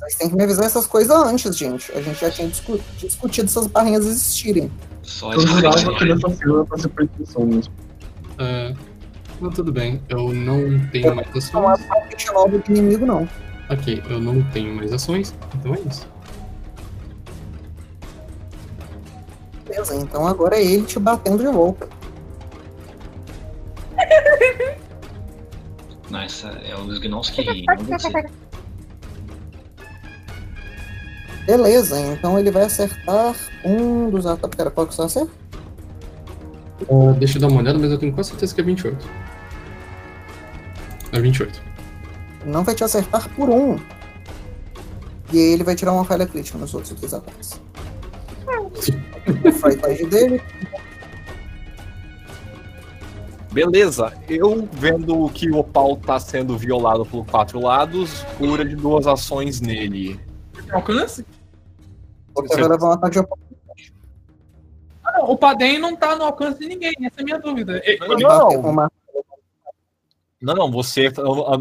Vocês têm que me avisar essas coisas antes, gente. A gente já tinha discu- discutido essas barrinhas existirem. Só Eu jurava esse que nessa fila pra ser percepção mesmo. É, não, tudo bem, eu não tenho mais Não é ações. pra ficha nova do inimigo, não. Ok, eu não tenho mais ações, então é isso. Beleza, então agora é ele te batendo de volta. Não, essa é os gnolls que riem, não você. Beleza, então ele vai acertar um dos ataques. Pera, qual que você acerta? Ah, deixa eu dar uma olhada, mas eu tenho quase certeza que é 28. É 28. Não vai te acertar por um. E aí ele vai tirar uma falha crítica nos outros dois ataques. O dele. Beleza, eu vendo que o Opal tá sendo violado por quatro lados, cura de duas ações nele. Tem alcance? Você vai levar um ataque de oportunidade. Ah, não, o Padem não tá no alcance de ninguém, essa é a minha dúvida. Não, uma- Não, não, você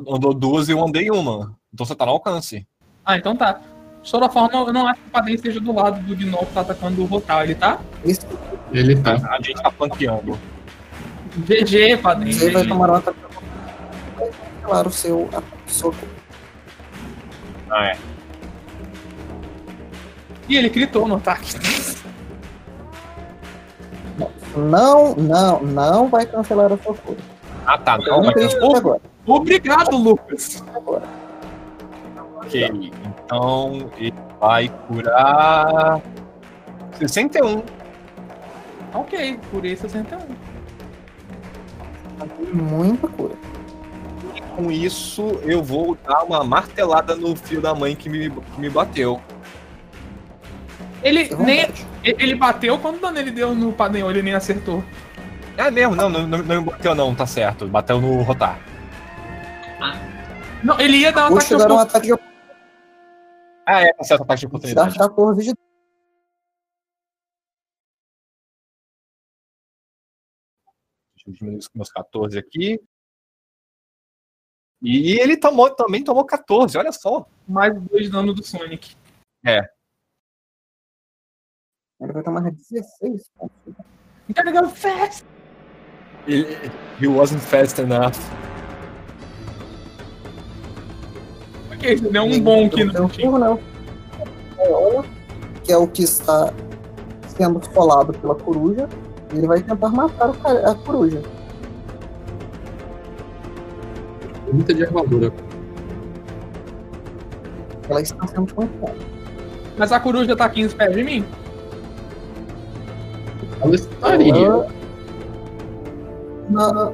andou duas e eu andei uma. Então você tá no alcance. Ah, então tá. De toda forma, eu não acho que o Padem esteja do lado do Gnoll que tá atacando o Rotal. Ele tá? Isso, Ele tá. A gente tá flanqueando. GG, Padem. Você vai tomar um. Vai cancelar o seu. Seu... Ah, é. Ih, ele gritou no ataque. Não, não, não vai cancelar a sua cura. Ah, tá. Não, Não mas crítico Oh. agora. Obrigado, Lucas. agora. ok. Então ele vai curar. 61. Ok, curei 61. Muita cura. E com isso eu vou dar uma martelada no filho da mãe que me, que me bateu. Ele nem. Ele bateu quando dano ele deu no Padem, ele nem acertou. É mesmo, não, não, não, bateu não, tá certo. Bateu no rotar. Não, ele ia dar um ataque um de ataque de Ah, é, tá certo, ataque de oportunidade oportunidade. 14 de Deixa eu diminuir os meus 14 aqui. E ele tomou, também tomou 14, olha só. mais dois de dano do Sonic. Ele vai tomar 16 pontos. Gotta go fast! Ele, he wasn't fast enough. Ok, você deu um bom aqui no turno, Gaiola, que é o que está sendo esfolado pela coruja. E ele vai tentar matar a coruja. Muita de armadura. Ela está sendo espancada. Mas a coruja tá 15 pés de mim? Ela estaria. Na-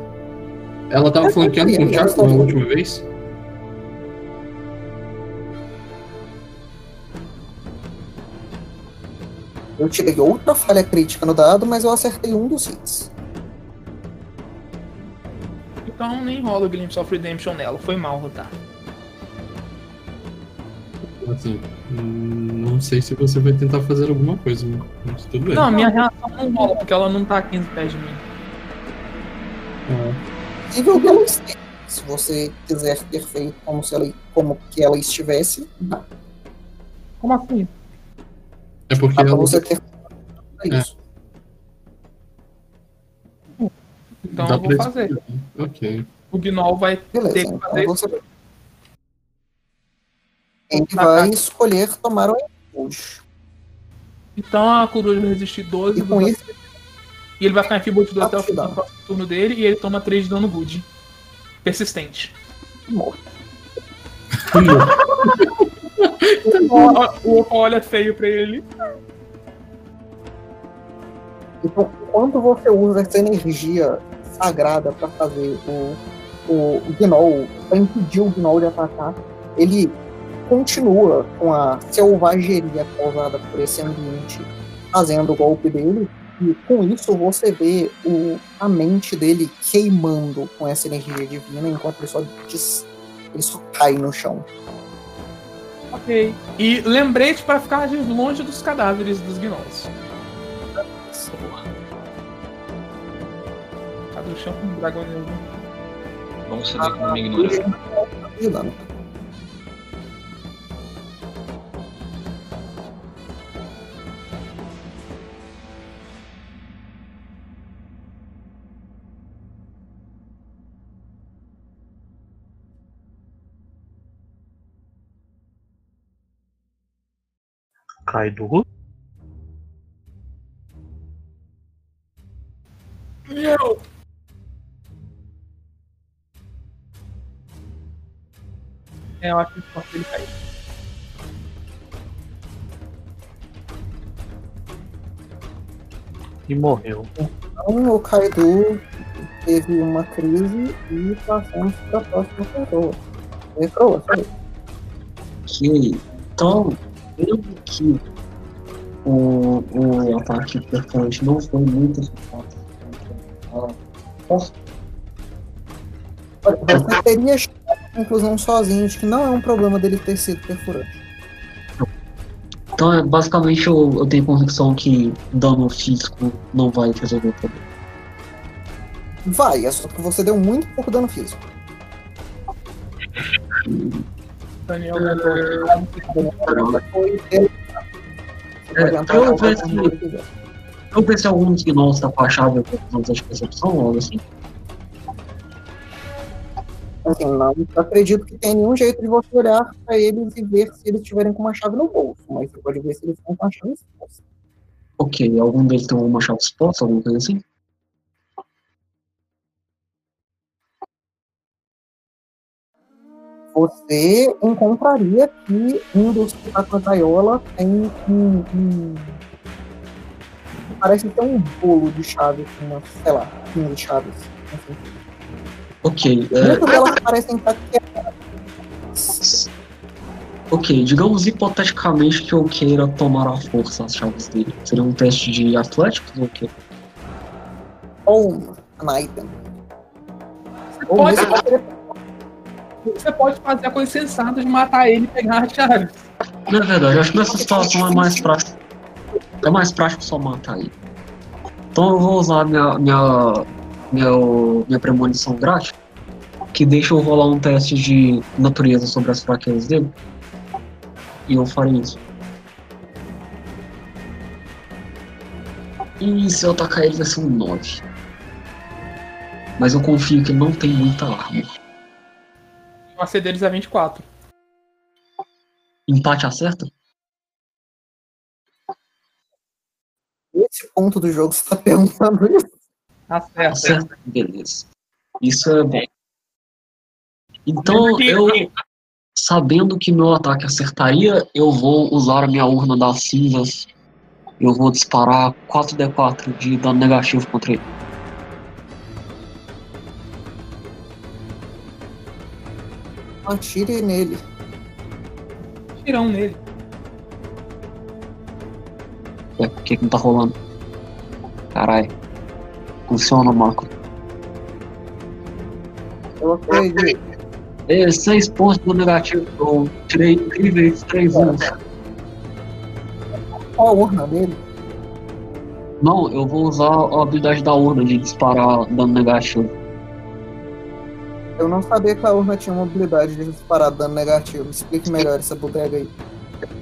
Ela tava flanqueando com o ela Chaco na última vez? Eu tirei outra falha crítica no dado, mas eu acertei um dos hits. Então nem rola o Glimpse of Redemption nela. Foi mal, Rotar. Assim, não sei se você vai tentar fazer alguma coisa, mas tudo bem. Não, minha reação não rola, porque ela não tá 15 pés de mim. Ah, Possível que ela. Se você quiser ter feito como, se ela, como que ela estivesse. Como assim? é porque ela, você ter feito É. isso. Então dá eu vou fazer. Ok. O Gnoll vai Beleza, ter que então fazer isso. você. Ele vai escolher tomar o empuxo. Então a coruja vai resistir 12 E com isso, e ele vai ficar em Feeble até o fim do próximo turno dele e ele toma 3 de dano good. Persistente. morre. O o Opa olha feio pra ele. Então, enquanto você usa essa energia sagrada para fazer o, o Gnoll, para impedir o Gnoll de atacar, ele continua com a selvageria causada por esse ambiente fazendo o golpe dele. E com isso você vê o, a mente dele queimando com essa energia divina, enquanto ele só, des, ele só cai no chão. Ok. E lembrete para ficar longe dos cadáveres dos gnolls. Tá no chão com um dragão nenhum. Vamos saber como me ignorar. Kaido. Meu! É, eu acho que ele cair. E morreu. Então o Kaido teve uma crise e passamos para a próxima pessoa. E pra você. Ok. Então, vendo que o, o ataque perfurante não foi muito a força, Olha, Você teria chegado à conclusão sozinho de que não é um problema dele ter sido perfurante. então é, basicamente eu, eu tenho convicção que dano físico não vai resolver o problema. Vai, é só que você deu muito pouco dano físico. Se- você quiser. Eu ver se gnolls tá com a chave com de percepção ou algo assim. Assim, não acredito que tenha nenhum jeito de você olhar pra eles e ver se eles estiverem com uma chave no bolso, mas você pode ver se eles estão com a chave exposta. Ok, algum deles tem uma chave exposta, alguma coisa assim? Você encontraria que um dos que tá com a gaiola tem um, um- Parece ter um bolo de chaves, uma, sei lá, 15 chaves. Assim. Ok, é, Muitas delas parecem estar quebradas. ok, digamos hipoteticamente que eu queira tomar à força as chaves dele. Seria um teste de Atlético ou o quê? Ou an item. Você Ou pode, você pode você pode fazer a coisa sensata de matar ele e pegar as chaves. Na verdade, eu acho que nessa situação é mais prático. É mais prático só matar ele. Então eu vou usar minha, minha, minha, minha premonição grátis, que deixa eu rolar um teste de natureza sobre as fraquezas dele. E eu farei isso. E se eu atacar ele vai ser um 9. Mas eu confio que ele não tem muita arma. O AC deles é 24. Empate acerta? Esse ponto do jogo você tá perguntando isso. Acerta. Acerta, beleza. Isso é bom. Então, eu, sabendo que meu ataque acertaria, eu vou usar a minha urna das cinzas. Eu vou disparar 4d4 de dano negativo contra ele. Atire nele. Tirão nele. É, por que que não tá rolando? Caralho. Funciona, Marco. Eu acredito. É, 6 pontos dano negativo. Eu tirei incríveis 3 anos. Qual a urna dele? Não, eu vou usar a habilidade da urna de disparar dano negativo. Eu não sabia que a urna tinha uma habilidade de disparar dano negativo. Explique melhor essa bodega aí.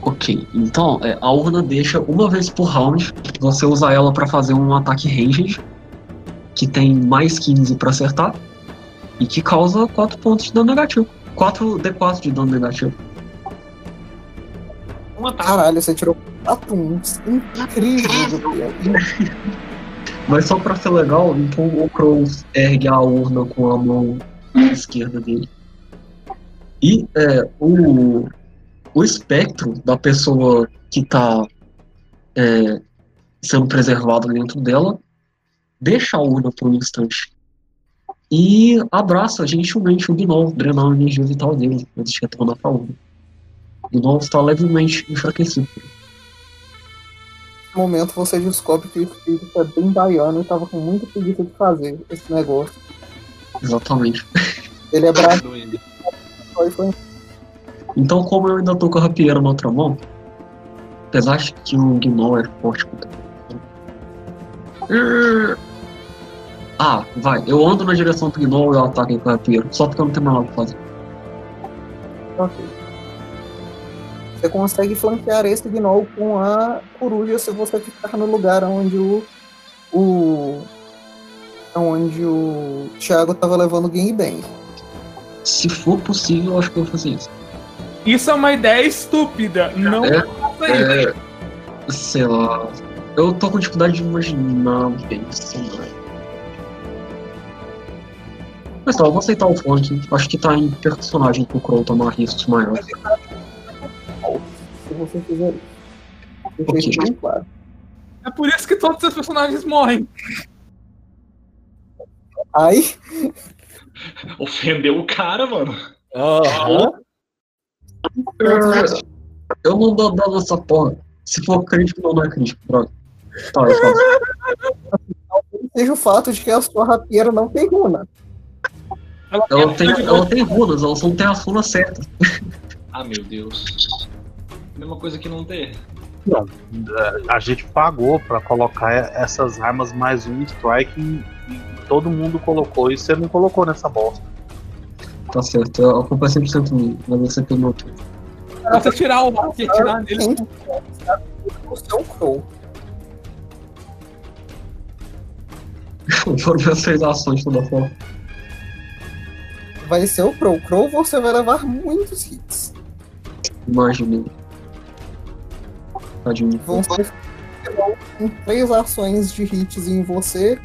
Ok, então é, a urna deixa uma vez por round, você usa ela pra fazer um ataque ranged, que tem mais 15 pra acertar, e que causa 4 pontos de dano negativo. 4 D4 de dano negativo. Um ataque. Caralho, você tirou 4 uns. Incrível. Mas só pra ser legal, então o Crows ergue a urna com a mão esquerda dele. E é, o, o espectro da pessoa que tá é, sendo preservado dentro dela, deixa a urna por um instante e abraça gentilmente o Gnoll, drenando a energia vital dele antes de retornar para a urna. O Gnoll está levemente enfraquecido. Nesse momento você descobre que o espírito é bem baiano e estava com muita preguiça de fazer esse negócio. Exatamente. Ele é foi Então, como eu ainda tô com a rapieira na outra mão, apesar de que o Gnoll é forte contra. Ah, vai. Eu ando na direção do Gnoll e eu ataco ele com a rapieira. Só porque eu não tenho mais nada pra fazer. Ok. Você consegue flanquear esse gnoll com a coruja se você ficar no lugar onde o. o onde o Thiago tava levando o gangbang. Se for possível, eu acho que eu vou fazer isso. Isso é uma ideia estúpida. Não É, faça isso. É, sei lá. Eu tô com dificuldade de imaginar bem esse cenário. Mas tá, eu vou aceitar o flank. Acho que tá em personagem pro Crow tomar riscos maiores. Se você fizer isso. Deixa Ok. isso bem claro. É por isso que todos os personagens morrem. Aí, Ofendeu o cara, mano. É, Eu não dou dano nessa porra. Se for crítico, não, é crítico, droga. Tá, eu faço. seja o fato de que a sua rapieira não tem runa. Ela Ela tem, ela tem runas, ela só não tem as runas certas. Ah, meu Deus. Mesma coisa que não ter. Não, a gente pagou pra colocar essas armas mais um strike e, e todo mundo colocou e você não colocou nessa bosta. Tá certo, a culpa é 100% minha, mas você pegou tudo. Você tirar o hack e atirar nele. Sabe o seu crow. Foram minhas três ações de toda forma. Vai ser o crow. Crow você vai levar muitos hits. Tadinho. Vão ser em três ações de hits em você.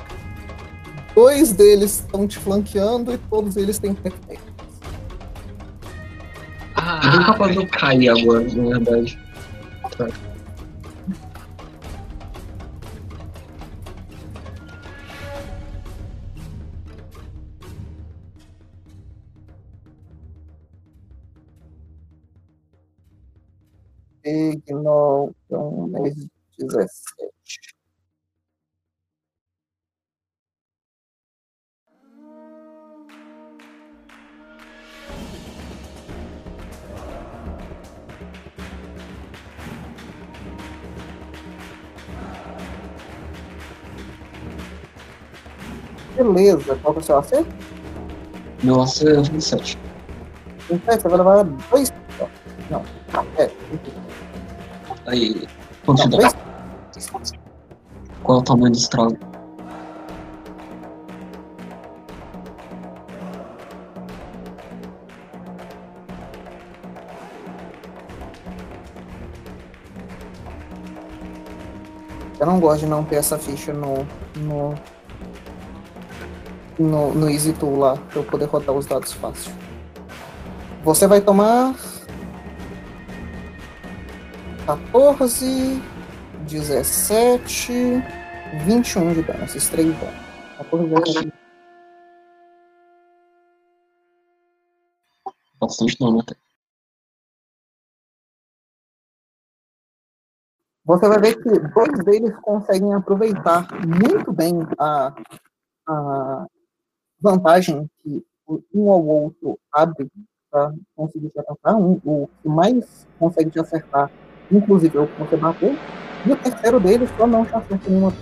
Dois deles estão te flanqueando e todos eles têm tech Ah, Eu de eu cair agora, na verdade. Tá. Ignore um mês 17. Beleza, qual que é o seu acerto? Meu AC é 27. 27, você vai levar dois. Não, é. Aí, quanto dá? Qual é o tamanho do estrago? Eu não gosto de não ter essa ficha no. no. No, no Easy Tool lá, pra eu poder rodar os dados fácil. Você vai tomar. 14, 17, 21 de dano, esses três danos. 14 vezes. Bastante dano até. Você vai ver que dois deles conseguem aproveitar muito bem a, a vantagem que um ou outro abre para conseguir te atacar. Um, o que mais consegue te acertar, inclusive é o que você bateu. E o terceiro deles só não te acerta nenhuma.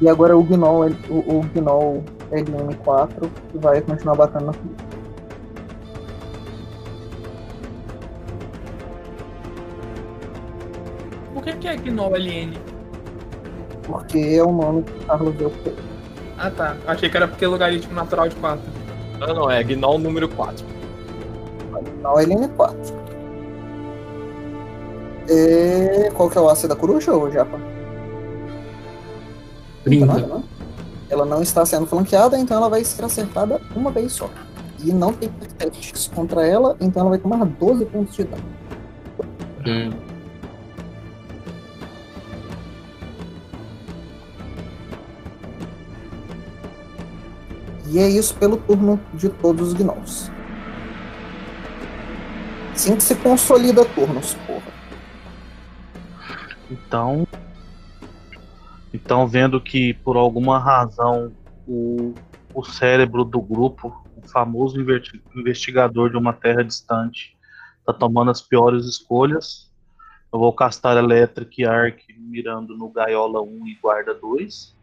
E agora o Gnoll, o, o Gnoll LM4 que vai continuar batendo na frente. Por que, que é Gnoll LN? Porque é o nome que o Carlos deu pra ele. Ah tá. Achei que era porque é logaritmo natural de 4. Não, não, é Gnoll número 4. Gnoll LM4. É... Qual que é o AC da coruja ou japa? 30. Nada, não? Ela não está sendo flanqueada, então ela vai ser acertada uma vez só. E não tem testes contra ela, então ela vai tomar 12 pontos de dano. Hum. E é isso pelo turno de todos os gnolls. Assim que se consolida turnos, porra. Então. Então, vendo que por alguma razão o, o cérebro do grupo, o famoso investi- investigador de uma terra distante, tá tomando as piores escolhas, eu vou castar Electric Arc mirando no Gaiola 1 e Guarda 2.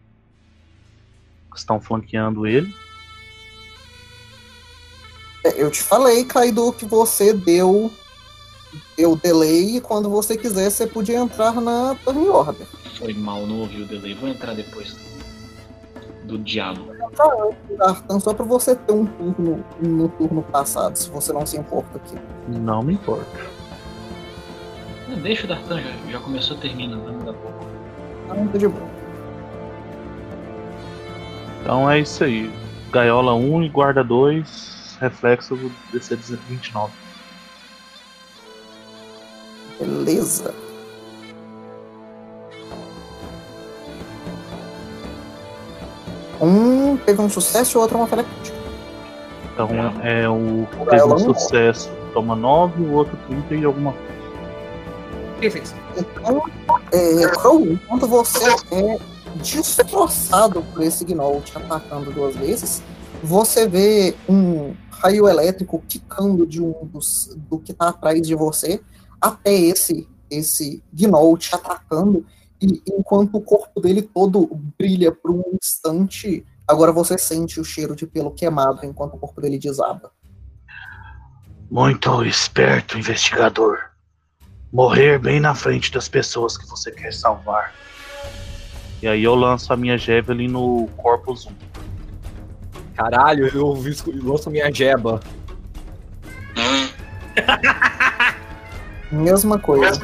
Que estão flanqueando ele. Eu te falei, Kaido, que você deu deu delay e quando você quiser você podia entrar na Turn Order. Foi mal, não ouvi o delay. Vou entrar depois do, do diabo. Dartan, só pra você ter um turno no turno passado, se você não se importa aqui. Não me importa. Não, Deixa o Dartan, já, já começou, termina. Vamos dar pouco. Não, tá de boa. Então é isso aí. Gaiola 1 e Guarda 2, reflexo do DC 29. Beleza. Um teve um sucesso e o outro uma falha crítica. Então é o que teve um sucesso toma 9, o outro 30 e alguma coisa. O que fez? Então, é, Crow, enquanto você é destroçado por esse Gnoll te atacando duas vezes, você vê um raio elétrico quicando de um dos do que tá atrás de você até esse esse Gnoll te atacando e enquanto o corpo dele todo brilha por um instante, agora você sente o cheiro de pelo queimado enquanto o corpo dele desaba. Muito esperto, investigador. Morrer bem na frente das pessoas que você quer salvar. E aí eu lanço a minha Javelin no Corpus 1. Caralho, eu vi- lanço minha jeba. Mesma coisa.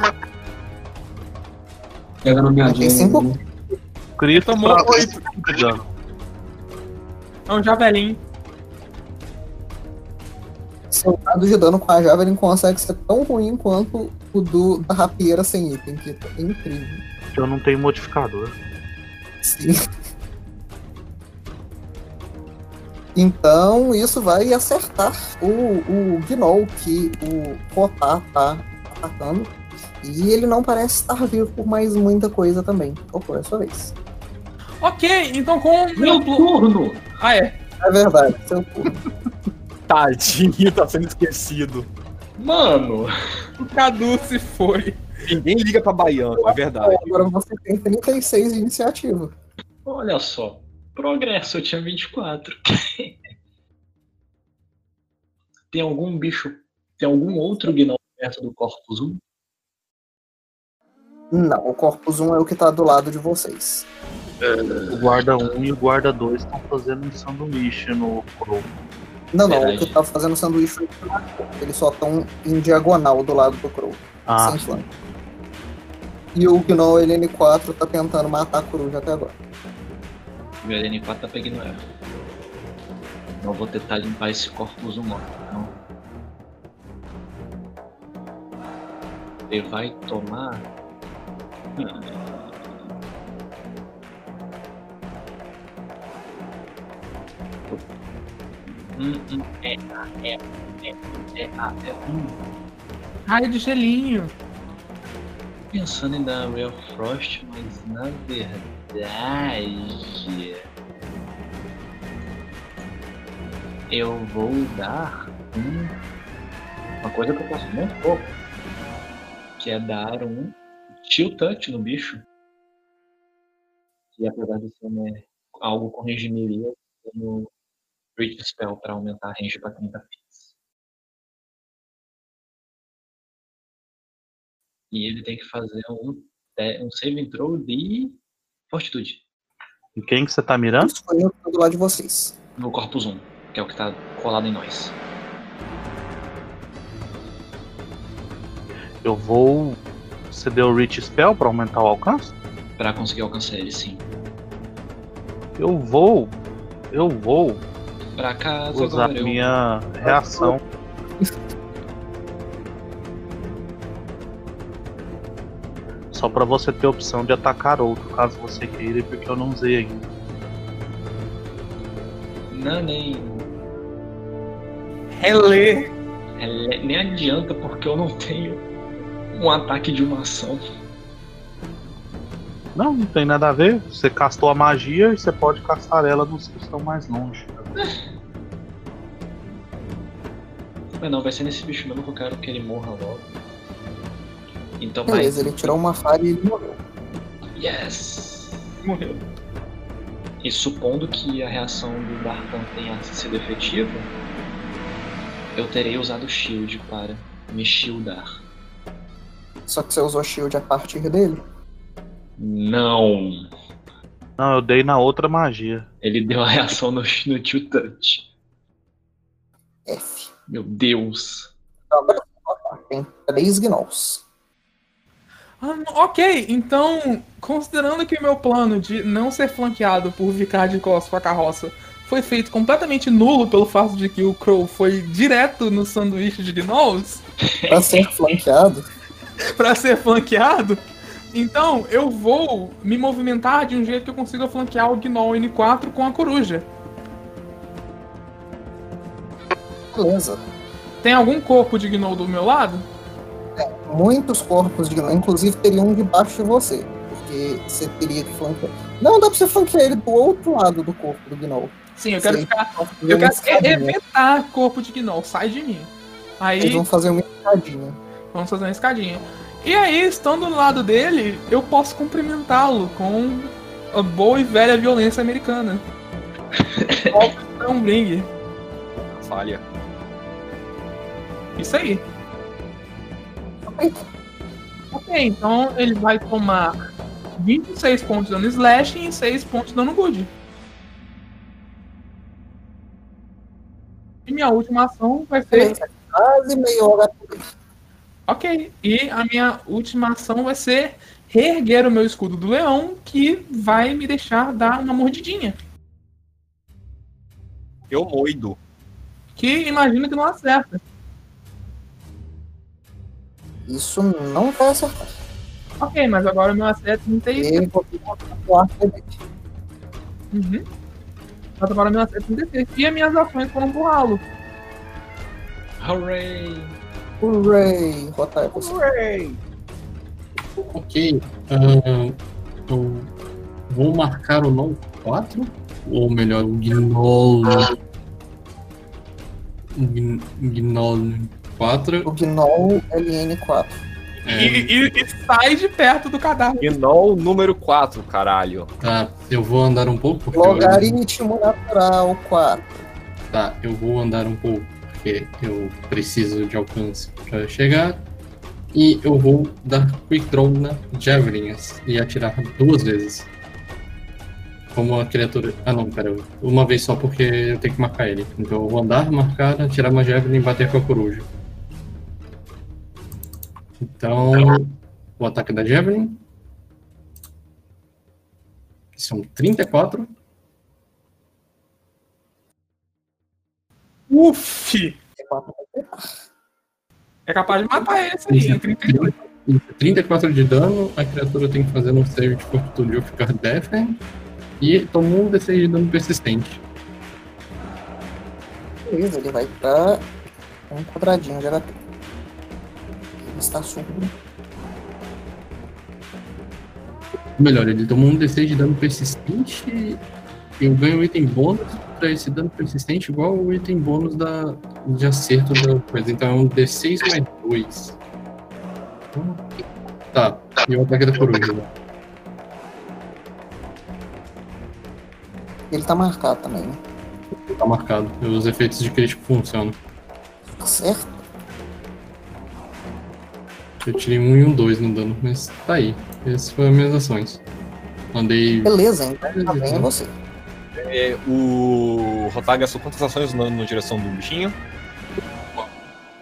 Pega na minha Tem gente. cinco Crito Tomou pra- oito. de dano. É um javelin. Seu dado de dano com a Javelin consegue ser tão ruim quanto o do, da rapieira sem item, que é incrível. Eu não tenho modificador. Sim. Então, isso vai acertar o, o Gnoll que o Rotar tá atacando. E ele não parece estar vivo por mais muita coisa também. Opa, é sua vez. Ok, então com o meu turno! Ah, é. É verdade, seu turno. Tadinho, tá sendo esquecido. Mano! O Cadu se foi. Ninguém liga pra baiano, é verdade. Agora você tem 36 de iniciativa. Olha só. Progresso, eu tinha 24. tem algum bicho. Tem algum outro Gnoll perto do Corpus 1? Não, o Corpus 1 é o que tá do lado de vocês. O guarda 1 e o guarda 2 estão fazendo um sanduíche no Crow. Não, não, Verdade. o que tá fazendo sanduíche foi o Crow. Eles só estão em diagonal do lado do Crow. Ah, sem flanco. E o Gnoll LN4 tá tentando matar a coruja até agora. O LN4 tá pegando ela. Não vou tentar limpar esse Corpus 1 não. Não. Ele vai tomar. Hum, hum, é, é, é, é, é, hum. Raio de gelinho. Pensando em dar Real Frost, mas na verdade. Eu vou dar um. Uma coisa que eu faço muito pouco. Que é dar um Touch no bicho. E apesar de ser né, algo com range melee, eu tenho Reach Spell para aumentar a range para 30 feet. E ele tem que fazer um, te- um saving throw de fortitude em quem que você tá mirando? Isso foi do lado de vocês. no Corpus 1, que é o que tá colado em nós. Eu vou. Você deu o Reach Spell pra aumentar o alcance? Pra conseguir alcançar ele, sim. Eu vou. Eu vou Pra casa usar agora eu... minha reação. Só pra você ter a opção de atacar outro, caso você queira, porque eu não usei ainda. Não, nem. Relê. é, nem adianta porque eu não tenho um ataque de uma ação. Não, não tem nada a ver. Você castou a magia e você pode castar ela nos que estão mais longe. Mas não, vai ser nesse bicho mesmo que eu quero que ele morra logo. Então vai. Beleza, ele tirou uma falha e ele morreu. Yes! Morreu. E supondo que a reação do Dartan tenha sido efetiva, eu terei usado o shield para me shieldar. Só que você usou shield a partir dele. Não! Não, eu dei na outra magia. Ele deu a reação no, no Two Touch. F. Meu Deus! Agora tem três gnolls. Ah, ok, então, considerando que o meu plano de não ser flanqueado por ficar de costas com a carroça foi feito completamente nulo pelo fato de que o Crow foi direto no sanduíche de gnolls Pra ser flanqueado. pra ser flanqueado, então eu vou me movimentar de um jeito que eu consiga flanquear o Gnoll N4 com a coruja. Beleza. Tem algum corpo de Gnoll do meu lado? Muitos corpos de gnoll, inclusive teria um debaixo de você. Porque você teria que flanquear. Não, dá pra você flanquear ele do outro lado do corpo do gnoll. Sim, eu quero Sim. ficar. Eu quero escadinha. evitar corpo de Gnoll, sai de mim. Aí. Eles vão fazer uma escadinha. Vamos fazer uma escadinha. E aí, estando do lado dele, eu posso cumprimentá-lo com a boa e velha violência americana. um bring. Falha. Isso aí. Ok, então ele vai tomar 26 pontos de dano slashing e 6 pontos de dano good. E minha última ação vai ser. Quase meia hora. Ok, e a minha última ação vai ser reerguer o meu escudo do leão, que vai me deixar dar uma mordidinha. Eu moido. Que imagino que não acerta. Isso não vai acertar. Ok, mas agora o meu acerto não tem. E o arco dele. Uhum. Mas agora o meu acerto não tem. E as minhas ações foram empurrá-lo. Hooray! Hooray! Rotar é você. Ok. ah, eu vou marcar o Gnoll 4. Ou melhor, o Gnoll. o Gn- Gnoll 4. O Gnoll LN4. É, E, e- e sai de perto do cadáver. Gnol número 4, caralho. tá, eu vou andar um pouco. Porque eu, Logaritmo natural 4. tá, eu vou andar um pouco. Porque eu preciso de alcance para chegar. E eu vou dar Quick Draw na Javelin e atirar duas vezes. Como a criatura. Ah não, pera. Uma vez só porque eu tenho que marcar ele. Então eu vou andar, marcar, atirar uma Javelin e bater com a coruja. Então. O ataque da Javelin. São 34. Uf! É capaz de matar ele, isso aí. 32. 34 de dano, a criatura tem que fazer um save de fortitude ou ficar deafened. E tomou um D6 de dano persistente. Beleza, ele vai pra um quadradinho de HP. Está surdo. Melhor, ele tomou um D6 de dano persistente. Eu ganho um item bônus pra esse dano persistente, igual o item bônus da, de acerto da coisa. Então é um D6 mais 2. Tá, e o ataque da coruja. Ele tá marcado também, né? Tá marcado. Os efeitos de crítico funcionam. Tá certo? Eu tirei um e um 2 no dano, mas tá aí. Essas foram as minhas ações. Andei. Beleza, então é você. É, o Rotar gastou quantas ações na, na direção do bichinho?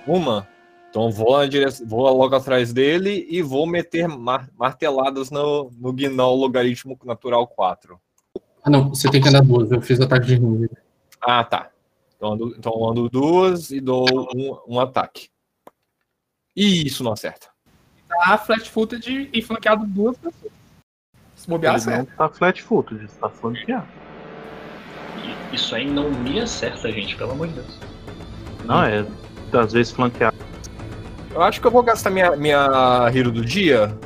Uma. Então vou, na direção, vou logo atrás dele e vou meter mar- marteladas no, no Gnol logaritmo natural 4. Ah, não, você tem que andar duas. Eu fiz ataque de ringue. Ah, tá. Então ando, então eu ando duas e dou um, um ataque. E isso não acerta. Tá flat-footed e flanqueado duas pessoas. Se bobear, Ele não tá flat footed, tá flanqueado. Isso aí não me acerta, gente, pelo amor de Deus. Não, é às vezes flanqueado. Eu acho que eu vou gastar minha, minha Hero do dia.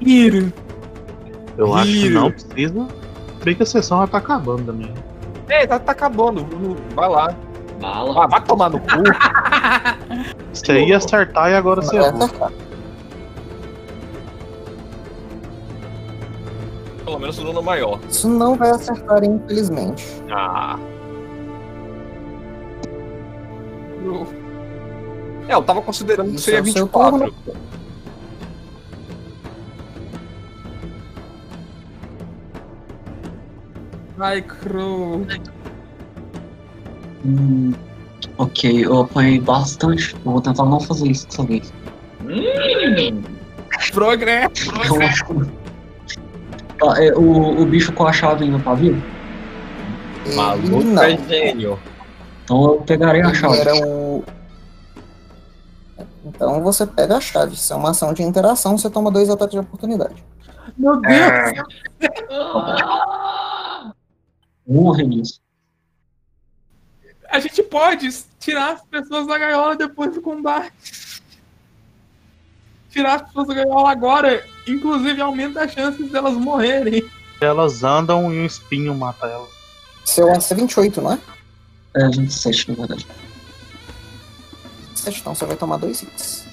Iro. Eu acho que não precisa. Bem que a sessão já tá acabando também. É, tá, tá acabando. Vai lá. Bala. Ah, vai tomar no cu. Você ia acertar e agora você Vai errou. Pelo menos o dano maior. Isso não vai acertar, infelizmente. Ah. É, eu tava considerando que Isso seria é o seu 24. Vai, Crow. Hum, ok, eu apanhei bastante. Eu vou tentar não fazer isso dessa vez. Hum, Progresso. Que- Tá, é, o, o bicho com a chave ainda tá vivo? Ele Maluco não. é gênio. Então eu pegarei a chave. era o. Então você pega a chave. Se é uma ação de interação, você toma dois ataques de oportunidade. Meu Deus. Morre nisso. A gente pode tirar as pessoas da gaiola depois do combate. Tirar as pessoas da gaiola agora, inclusive aumenta as chances delas morrerem. Elas andam e um espinho mata elas. Seu AC 28, não é? É 27, na verdade. 7, então você vai tomar dois hits.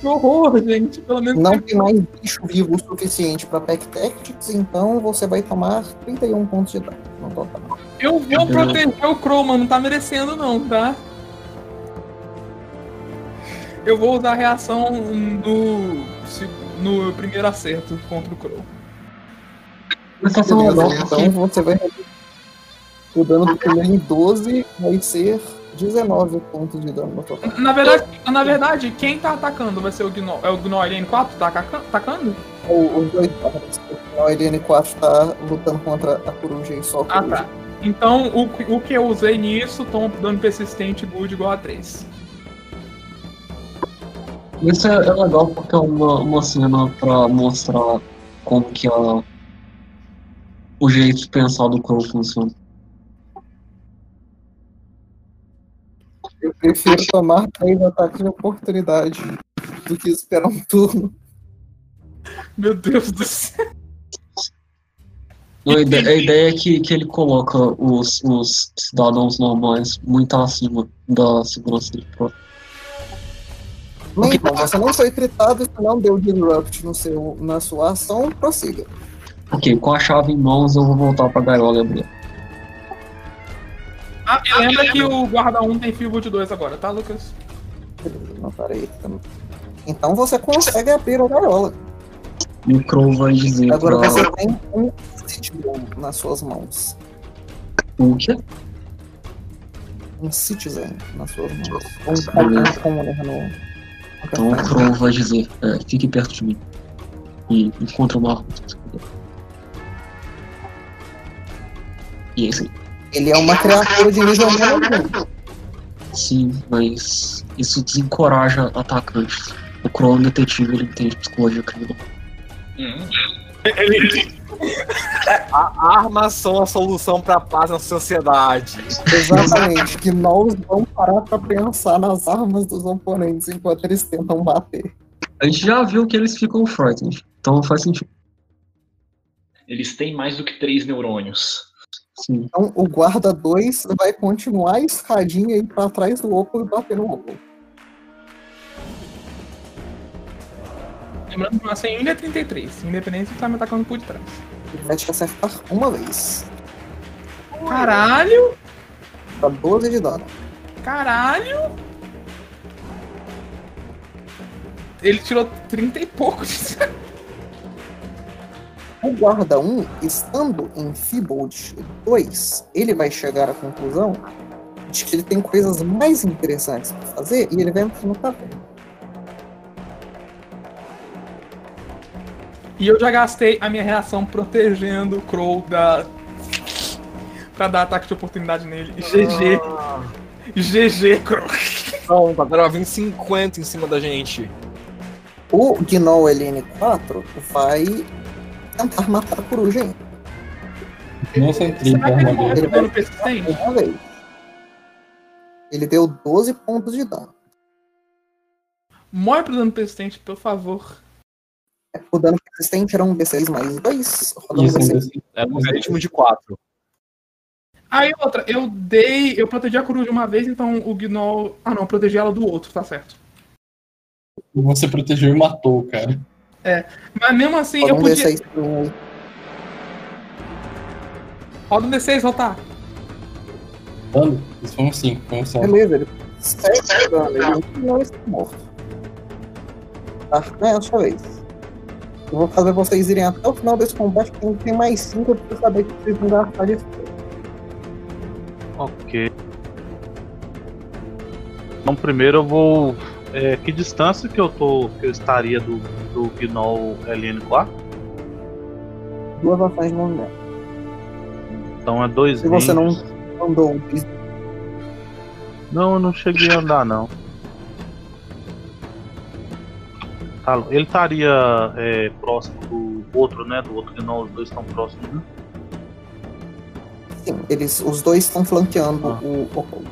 Que horror, gente. Pelo menos Não tem mais bicho vivo o suficiente pra Pack Tactics, então você vai tomar 31 pontos de dano no total. eu vou proteger o Crow, mano. Não tá merecendo, não, tá? Eu vou usar a reação se- no primeiro acerto contra o Crow. Mas tá então você vai. O dano do primeiro em 12 vai ser 19 pontos de dano no total. Na verdade, na verdade, quem tá atacando vai ser o Gno. É o Gno Alien 4 tá ataca- atacando? O- Os dois partes. O LN4 tá lutando contra a coruja e só a Ah, coruja. tá. Então, o, que- o que eu usei nisso, toma dano persistente good igual a 3. Isso é, é legal porque é uma, uma cena pra mostrar como que a, o jeito de pensar do Crow funciona. Eu prefiro tomar 3 ataques de oportunidade do que esperar um turno. Meu Deus do céu. A, ide- a ideia é que, que ele coloca os, os cidadãos normais muito acima da segurança dele próprio. Bem, então, você não foi critado, você não deu disrupt no seu, na sua ação, prossiga. Ok, com a chave em mãos eu vou voltar pra gaiola e abrir. Ah, e lembra que o guarda 1 tem fio de 2 agora, tá, Lucas? Não, peraí. Então você consegue abrir a gaiola. E o Crow vai dizer Agora pra... você tem um Citizen nas suas mãos. O quê? Um Citizen nas suas mãos. Um Titan Commoner no. Então o Crow vai dizer, é, fique perto de mim. E encontre uma arma. E é isso aí. Ele é uma criatura de nível menos Sim, mas isso desencoraja atacantes. O Crow é um detetive, ele entende psicologia criminal. hum. A armas são a solução pra paz na sociedade. Exatamente. que nós vamos parar pra pensar nas armas dos oponentes enquanto eles tentam bater. A gente já viu que eles ficam frightened, então faz sentido. Eles têm mais do que três neurônios. Sim. Então o guarda 2 vai continuar a escadinha aí pra trás do Opal e bater no Opal. Lembrando que nossa ainda é 33, independente tá me atacando por trás. Ele vai te acertar uma vez. Caralho! Pra 12 de dano. Caralho! Ele tirou 30 e pouco de O guarda 1, estando em Feebled 2, ele vai chegar à conclusão de que ele tem coisas mais interessantes pra fazer e ele vai entrar no E eu já gastei a minha reação protegendo o Crow da. pra dar ataque de oportunidade nele. GG. GG, Crow. Pronto, agora vem 50 em cima da gente. O Gnoll LN4 vai tentar matar a coruja ainda. Não são 30 Será que ele morre armadura. por dano persistente? Uma vez. Ele deu 12 pontos de dano. Morre por dano persistente, por favor. O dano persistente era um D6 mais 2. Rodando Isso, um um D6. D6. É um ritmo de 4. Aí outra, eu dei. Eu protegi a coruja uma vez, então o Gnoll. Ah não, eu protegi ela do outro, tá certo. Você protegeu e matou, cara. Mas mesmo assim, Roda eu um podia. D6 por um aí. Roda um D6, rotar. Dando? Isso foi um 5, foi um 7. Beleza, ele 7 de dano. Ele não está morto. Tá, é a sua vez. Eu vou fazer vocês irem até o final desse combate, que tem mais 5 pra saber que vocês vão gastar de. Ok. Então primeiro eu vou. é, que distância que eu tô. que eu estaria do, do Gnoll LN4? Duas ações de movimento. Então é dois Se você não andou um piso, Não, eu não cheguei a andar não. Ele estaria é, próximo do outro, né? Do outro Gnoll, os dois estão próximos, né? sim, eles, os dois estão flanqueando Ah. o Opal.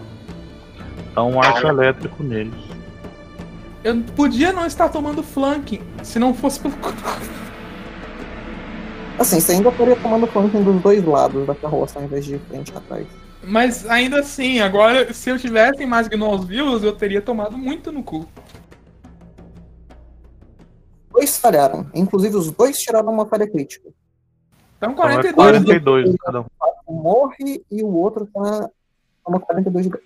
Então um arco elétrico neles. Eu podia não estar tomando flanking se não fosse pelo. Assim, você ainda estaria tomando flanking dos dois lados da carroça, ao invés de frente e atrás. Mas ainda assim, agora, se eu tivesse mais Gnolls vivos, eu teria tomado muito no cu. Dois falharam. Inclusive, os dois tiraram uma falha crítica. Então Então é 42. 42 cada um. Um morre e o outro tá toma 42 de dano.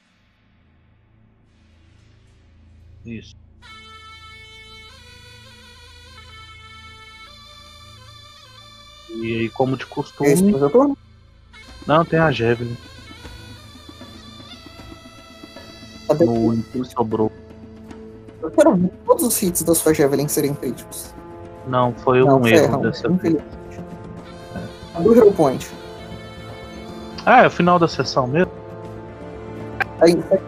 Isso. E aí, como de Esse costume. seu turno? Não, tem a Javelin. Cadê? No único sobrou. Eu quero ver todos os hits da sua Javelin serem críticos. Não, foi Não, um foi erro errado, dessa vez. infelizmente. Do Hero Point. Ah, é o final da sessão mesmo? Ainda vai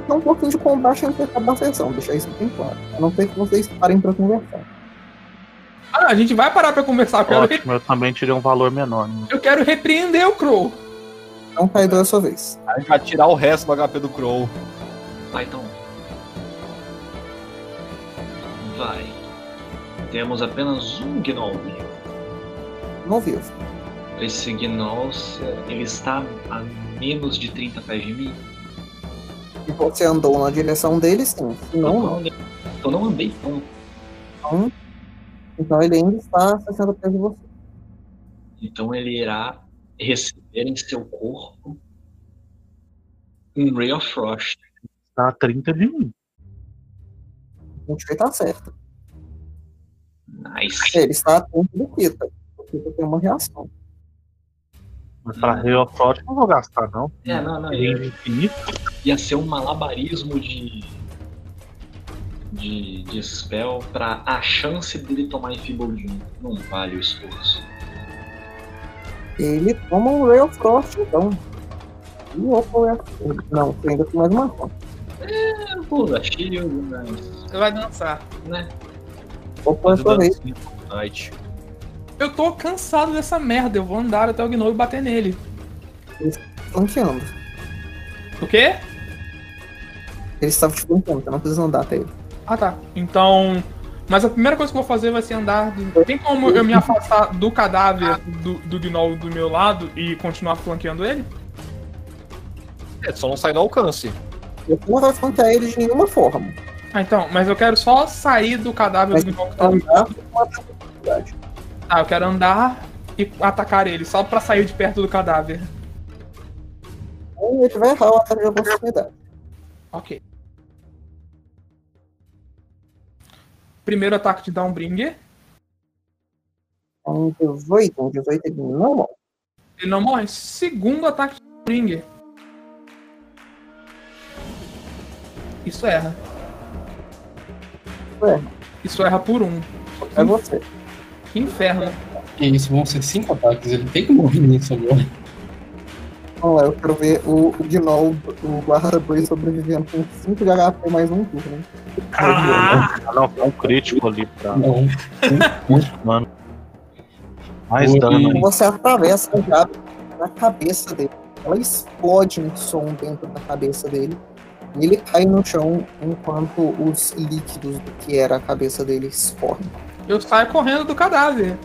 ter um pouquinho de combate entre cada sessão, deixar isso bem claro. A não ser que vocês parem pra conversar. Ah, a gente vai parar pra conversar. Eu quero, Ótimo, eu também tirei um valor menor. Né? eu quero repreender o Crow. Então, Kaido é a sua vez. A gente vai tirar o resto do HP do Crow. Vai então. Vai. Temos apenas um Gnoll vivo. Não vivo. Esse Gnoll, ele está a menos de 30 pés de mim. Se você andou na direção dele, sim. Não, não. eu, eu não andei tanto. Então, então ele ainda está a 60 pés de você. Então ele irá receber em seu corpo um Ray of Frost. Tá a 30 de mim. O Tio tá certo. Nice. Ele está atento do Kita. O Kita tem uma reação. Mas pra Ray of Frost eu não vou gastar, não. É, não, não. Range Ia, infinito. ia ser um malabarismo de. de, de spell pra a chance dele tomar Enfeebleding. Não vale o esforço. Ele toma um Ray of Frost, então. E o Opal é. Não, ainda tem mais uma ação. É, pô, da shield, mas. Você vai dançar. né? Opal a sua vez. Night. Eu tô cansado dessa merda. Eu vou andar até o Gnoll e bater nele. Flanqueando. O quê? Ele estava te flanqueando, você não precisa andar até ele. Ah, tá. Então. Mas a primeira coisa que eu vou fazer vai ser andar. do- Tem como eu me afastar do cadáver do, do Gnoll do meu lado e continuar flanqueando ele? É, só não sai do alcance. Você não vai flanquear ele de nenhuma forma. Ah, então. Mas eu quero só sair do cadáver Mas do andar oportunidade. Ah, eu quero andar e atacar ele, só pra sair de perto do cadáver. Então ele vai errar o ataque de oportunidade. Ok. Primeiro ataque de Downbringer. Um 18, um 18 ele não morre. Ele não morre. Segundo ataque de Downbringer. Isso erra. Isso erra. Isso erra por um. É você. Que inferno. E isso vão ser 5 ataques, ele tem que morrer nisso agora. Vamos lá, eu quero ver o, o Gnoll, o barra 2 sobrevivendo com 5 de HP mais um turno. Ah, não, foi um crítico ali pra Não. mano. Mais Oi. dano você atravessa o jato na cabeça dele. Ela explode em som dentro da cabeça dele. Ele cai no chão enquanto os líquidos do que era a cabeça dele escorrem. Eu saio correndo do cadáver.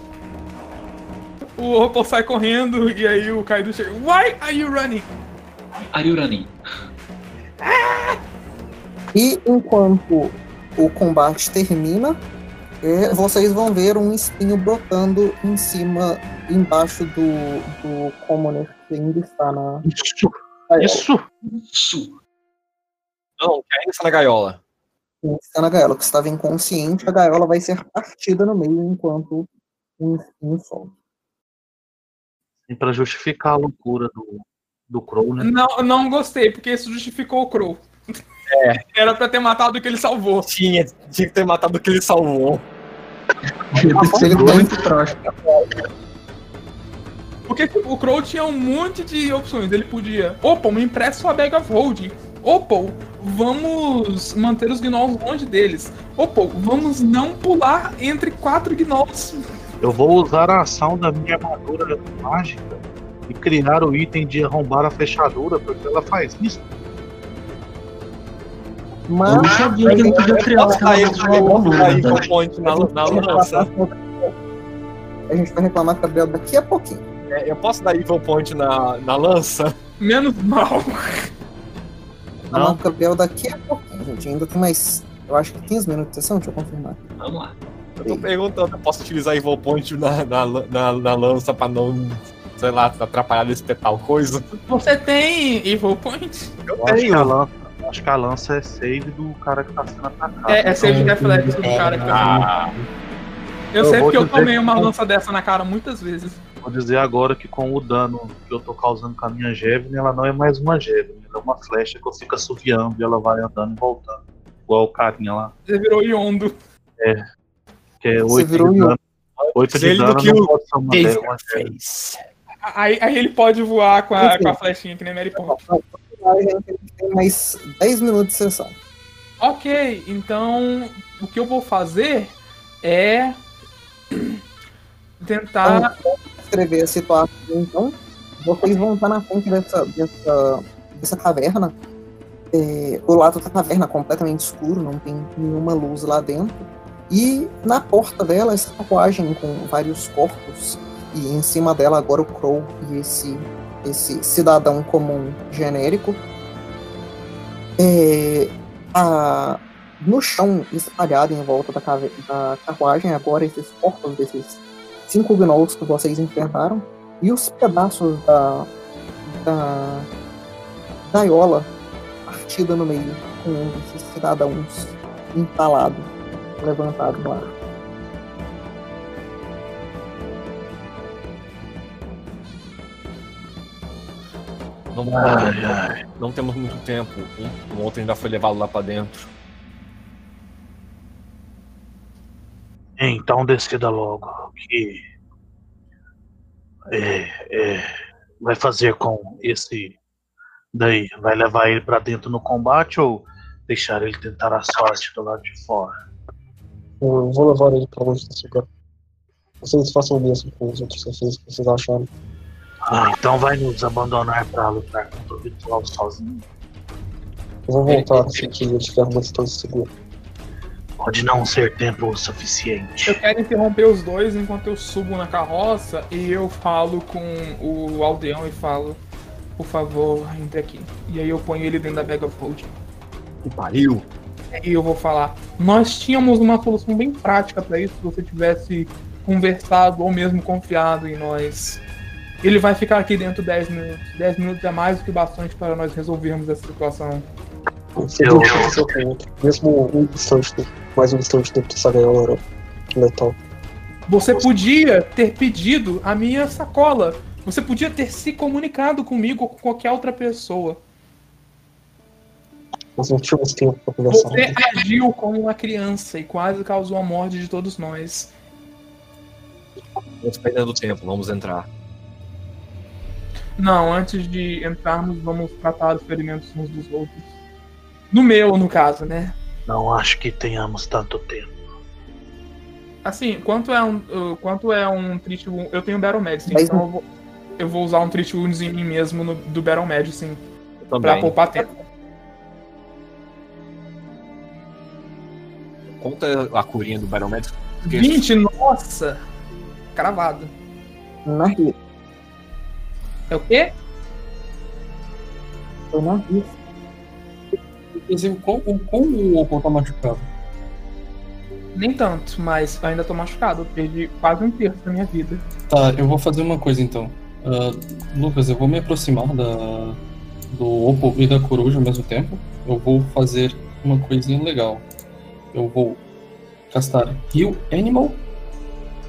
O Opal sai correndo e aí o Kaido chega. Why are you running? Are you running? E enquanto o combate termina, é, vocês vão ver um espinho brotando em cima, embaixo do, do Commoner que ainda está na. Isso! gaiola. Isso! Isso! Não, que ainda está na gaiola. Quem está na gaiola, que estava inconsciente, a gaiola vai ser partida no meio enquanto um espinho sobe. E pra justificar a loucura do, do Crow, né? Não, não gostei, porque isso justificou o Crow. É. Era pra ter matado o que ele salvou. Tinha, tinha que ter matado o que ele salvou. Ele tem muito trouxa. Porque tipo, o Crow tinha um monte de opções. Ele podia, opa, me empresta sua bag of holding. Opa, vamos manter os gnolls longe deles. Opa, vamos não pular entre quatro gnolls. Eu vou usar a ação da minha armadura mágica e criar o item de arrombar a fechadura, porque ela faz isso. Eu Mas não sabia que ele podia criar Posso aquela sair, coisa de uma posso sair lua, com o point na, na a gente vai lança. reclamar- a gente vai reclamar com o Gabriel daqui a pouquinho. É, eu posso dar evil point na, na lança? Menos mal. Reclamar com o Gabriel daqui a pouquinho, gente. Ainda tem mais. Eu acho que 15 minutos de sessão, deixa eu confirmar. Vamos lá. Eu tô perguntando, eu posso utilizar evil point na, na, na, na lança pra não, sei lá, atrapalhar de espetar o coisa? Você tem Evil Point? Eu Eu acho que, tenho. lança, acho que a lança é save do cara que tá sendo atacado. É, é save de reflexo do cara que tá Ah, Eu Eu sei porque eu tomei que- uma lança dessa na cara muitas vezes. Vou dizer agora que com o dano que eu tô causando com a minha Javelin, ela não é mais uma Javelin, é uma flecha que eu fico assoviando e ela vai andando e voltando. Igual o carinha lá. Você virou Yondo. Que é Você 8 virou de dano. 8 de Ele do dano que não o pode ser uma, Javelin. fez. Aí, aí ele pode voar com a, Enfim. com a flechinha que nem Mary Poppins. Tem mais 10 minutos de sessão. Ok, então o que eu vou fazer é tentar. Escrever a situação, então. Vocês vão estar na frente dessa, dessa, dessa caverna. É, o lado da caverna é completamente escuro, não tem nenhuma luz lá dentro. E na porta dela, essa tatuagem com vários corpos. E em cima dela agora o Crow e esse, esse cidadão comum genérico. É, a- no chão, espalhado em volta da, da carruagem, agora esses corpos desses cinco gnolls que vocês enfrentaram. E os pedaços da, da gaiola partida no meio, com um desses cidadãos entalado, levantado no ar. Não, Ai, ai. não temos muito tempo. Um, um outro ainda foi levado lá pra dentro. Então decida logo o que é, é, vai fazer com esse daí. Vai levar ele pra dentro no combate ou deixar ele tentar a sorte do lado de fora? Eu vou levar ele pra longe desse lugar. Vocês façam o mesmo com os outros reféns que vocês acharem. Ah, então vai nos abandonar pra lutar contra o ritual sozinho. Eu vou voltar assim que eu tiver uma distância segura. Pode não ser tempo o suficiente. Eu quero interromper os dois enquanto eu subo na carroça e eu falo com o aldeão e falo, por favor, entre aqui. E aí eu ponho ele dentro da bag of holding. Que pariu. E eu vou falar, nós tínhamos uma solução bem prática pra isso se você tivesse conversado ou mesmo confiado em nós. Ele vai ficar aqui dentro 10 minutos. 10 minutos é mais do que bastante para nós resolvermos essa situação. Você Eu-. Mesmo um instante, mais um instante dentro dessa gaiola letal. Você podia ter pedido a minha sacola. Você podia ter se comunicado comigo ou com qualquer outra pessoa. Nós não tínhamos tempo pra conversar. Você agiu como uma criança e quase causou a morte de todos nós. Estamos perdendo tempo, vamos entrar. Não, antes de entrarmos, vamos tratar os ferimentos uns dos outros. No meu, no caso, né? Não acho que tenhamos tanto tempo. Assim, quanto é um, uh, quanto é um triste. Eu tenho Battle Medicine, Mas então eu vou. Eu vou usar um Treat Wounds em mim mesmo no, do Battle Medicine Eu pra poupar tempo. Conta a curinha do Battle Medic. porque 20, nossa! Cravado. Na rir. É o quê? Eu não rir. Inclusive, como, como o Opal tá machucado? Nem tanto, mas ainda tô machucado. Eu perdi quase um terço da minha vida. Tá, eu vou fazer uma coisa então. Ah, Lucas, eu vou me aproximar da, do Opal e da coruja ao mesmo tempo. Eu vou fazer uma coisinha legal. Eu vou castar Heal Animal,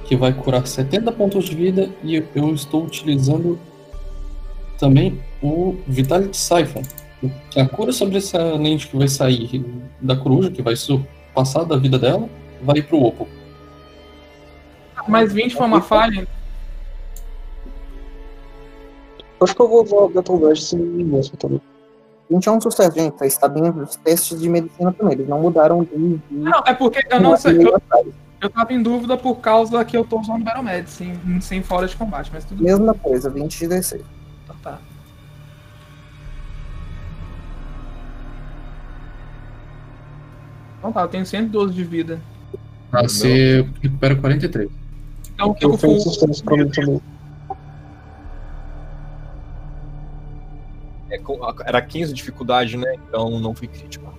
que vai curar 70 pontos de vida, e eu- estou utilizando também o Vitality Siphon. A cura sobre essa lente que vai sair da coruja, que vai passar da vida dela, vai pro Opal. Mas 20 foi uma falha. Acho que eu vou usar o Battle Verse em mim mesmo também. 20 é um sucesso, gente. Vocês sabem os testes de medicina também. Eles não mudaram de. Não, é porque eu não sei. Eu, eu tava em dúvida por causa que eu tô usando Battle Medicine sem, sem fora de combate, mas tudo bem. Mesma coisa, 20 de DC. Então tá. Então tá, eu tenho 112 de vida. Ah, Você recupera 43. Então Eu eu tenho é era 15 de dificuldade, né? Então não foi crítico.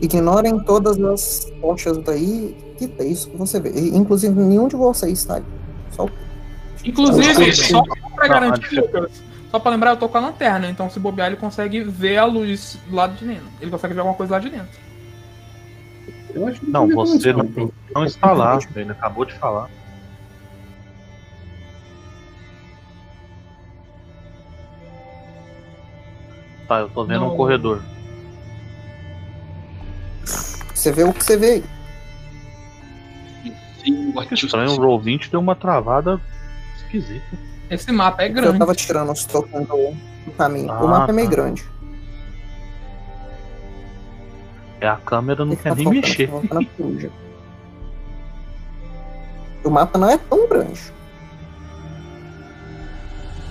Ignorem todas as tochas daí, que é isso que você vê. E, Inclusive, nenhum de vocês está ali. Só o Inclusive, só pra garantir, Lucas, só pra lembrar, eu tô com a lanterna, então se bobear, ele consegue ver a luz do lado de dentro. Ele consegue ver alguma coisa lá de dentro. Eu acho que Não, tem você não-. Não está lá, ele acabou de falar. Tá, eu tô vendo Não. um corredor. Você vê o que você vê aí. Sim, Que estranho, o Roll20 deu uma travada esquisita. Esse mapa é Eu grande. tava tirando os tokens do, do caminho. Ah, o mapa é meio tá. grande. É a câmera não O que quer tá nem mexer. Tá. O mapa não é tão grande.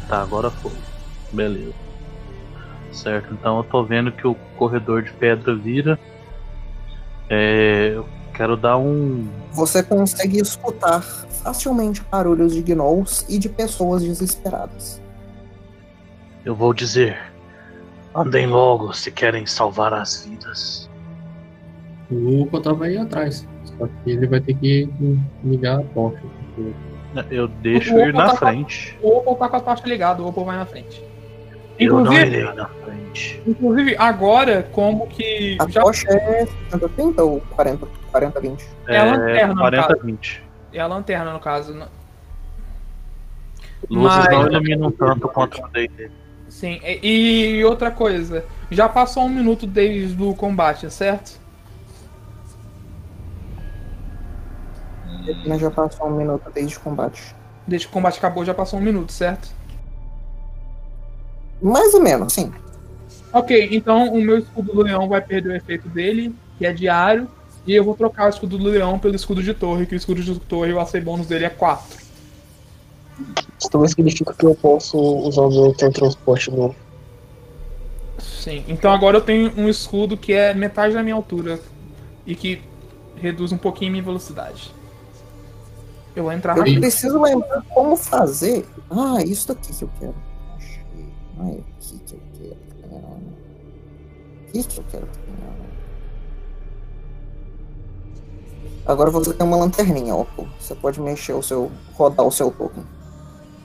Tá, agora foi. Beleza. Certo, então eu tô vendo que o corredor de pedra vira. É, eu quero dar um. Você consegue escutar facilmente barulhos de gnolls e de pessoas desesperadas. Eu vou dizer. Andem logo se querem salvar as vidas. O Opal tava aí atrás. Só que ele vai ter que ligar a tocha. Eu deixo O ir na tá- frente. O Opal tá com a tocha ligada, o Opal vai na frente. Eu não Inclusive, irei na frente. inclusive agora, como que. A Já tocha é 60, 30 ou 40, 40, 20? É a lanterna, no 40 caso. 20. é a lanterna, no caso. Luzes Mas- não iluminam tanto quanto o D&D. Sim, e, e outra coisa. Já passou um minuto desde o combate, certo? Mas já passou um minuto desde o combate. Desde que o combate acabou, já passou um minuto, certo? Mais ou menos, sim. Ok, então o meu escudo do leão vai perder o efeito dele, que é diário, e eu vou trocar o escudo do leão pelo escudo de torre, que o escudo de torre, o AC bônus dele é 4. Isso também significa que eu posso usar o meu teletransporte novo. Sim, então agora eu tenho um escudo que é metade da minha altura e que reduz um pouquinho minha velocidade. Eu vou entrar Eu rápido. preciso lembrar como fazer. Ah, isso daqui que eu quero. Ah, é aqui que eu quero. Ah, Aqui que eu quero. Ah. Agora você tem uma lanterninha, ó. Você pode mexer o seu. rodar o seu token.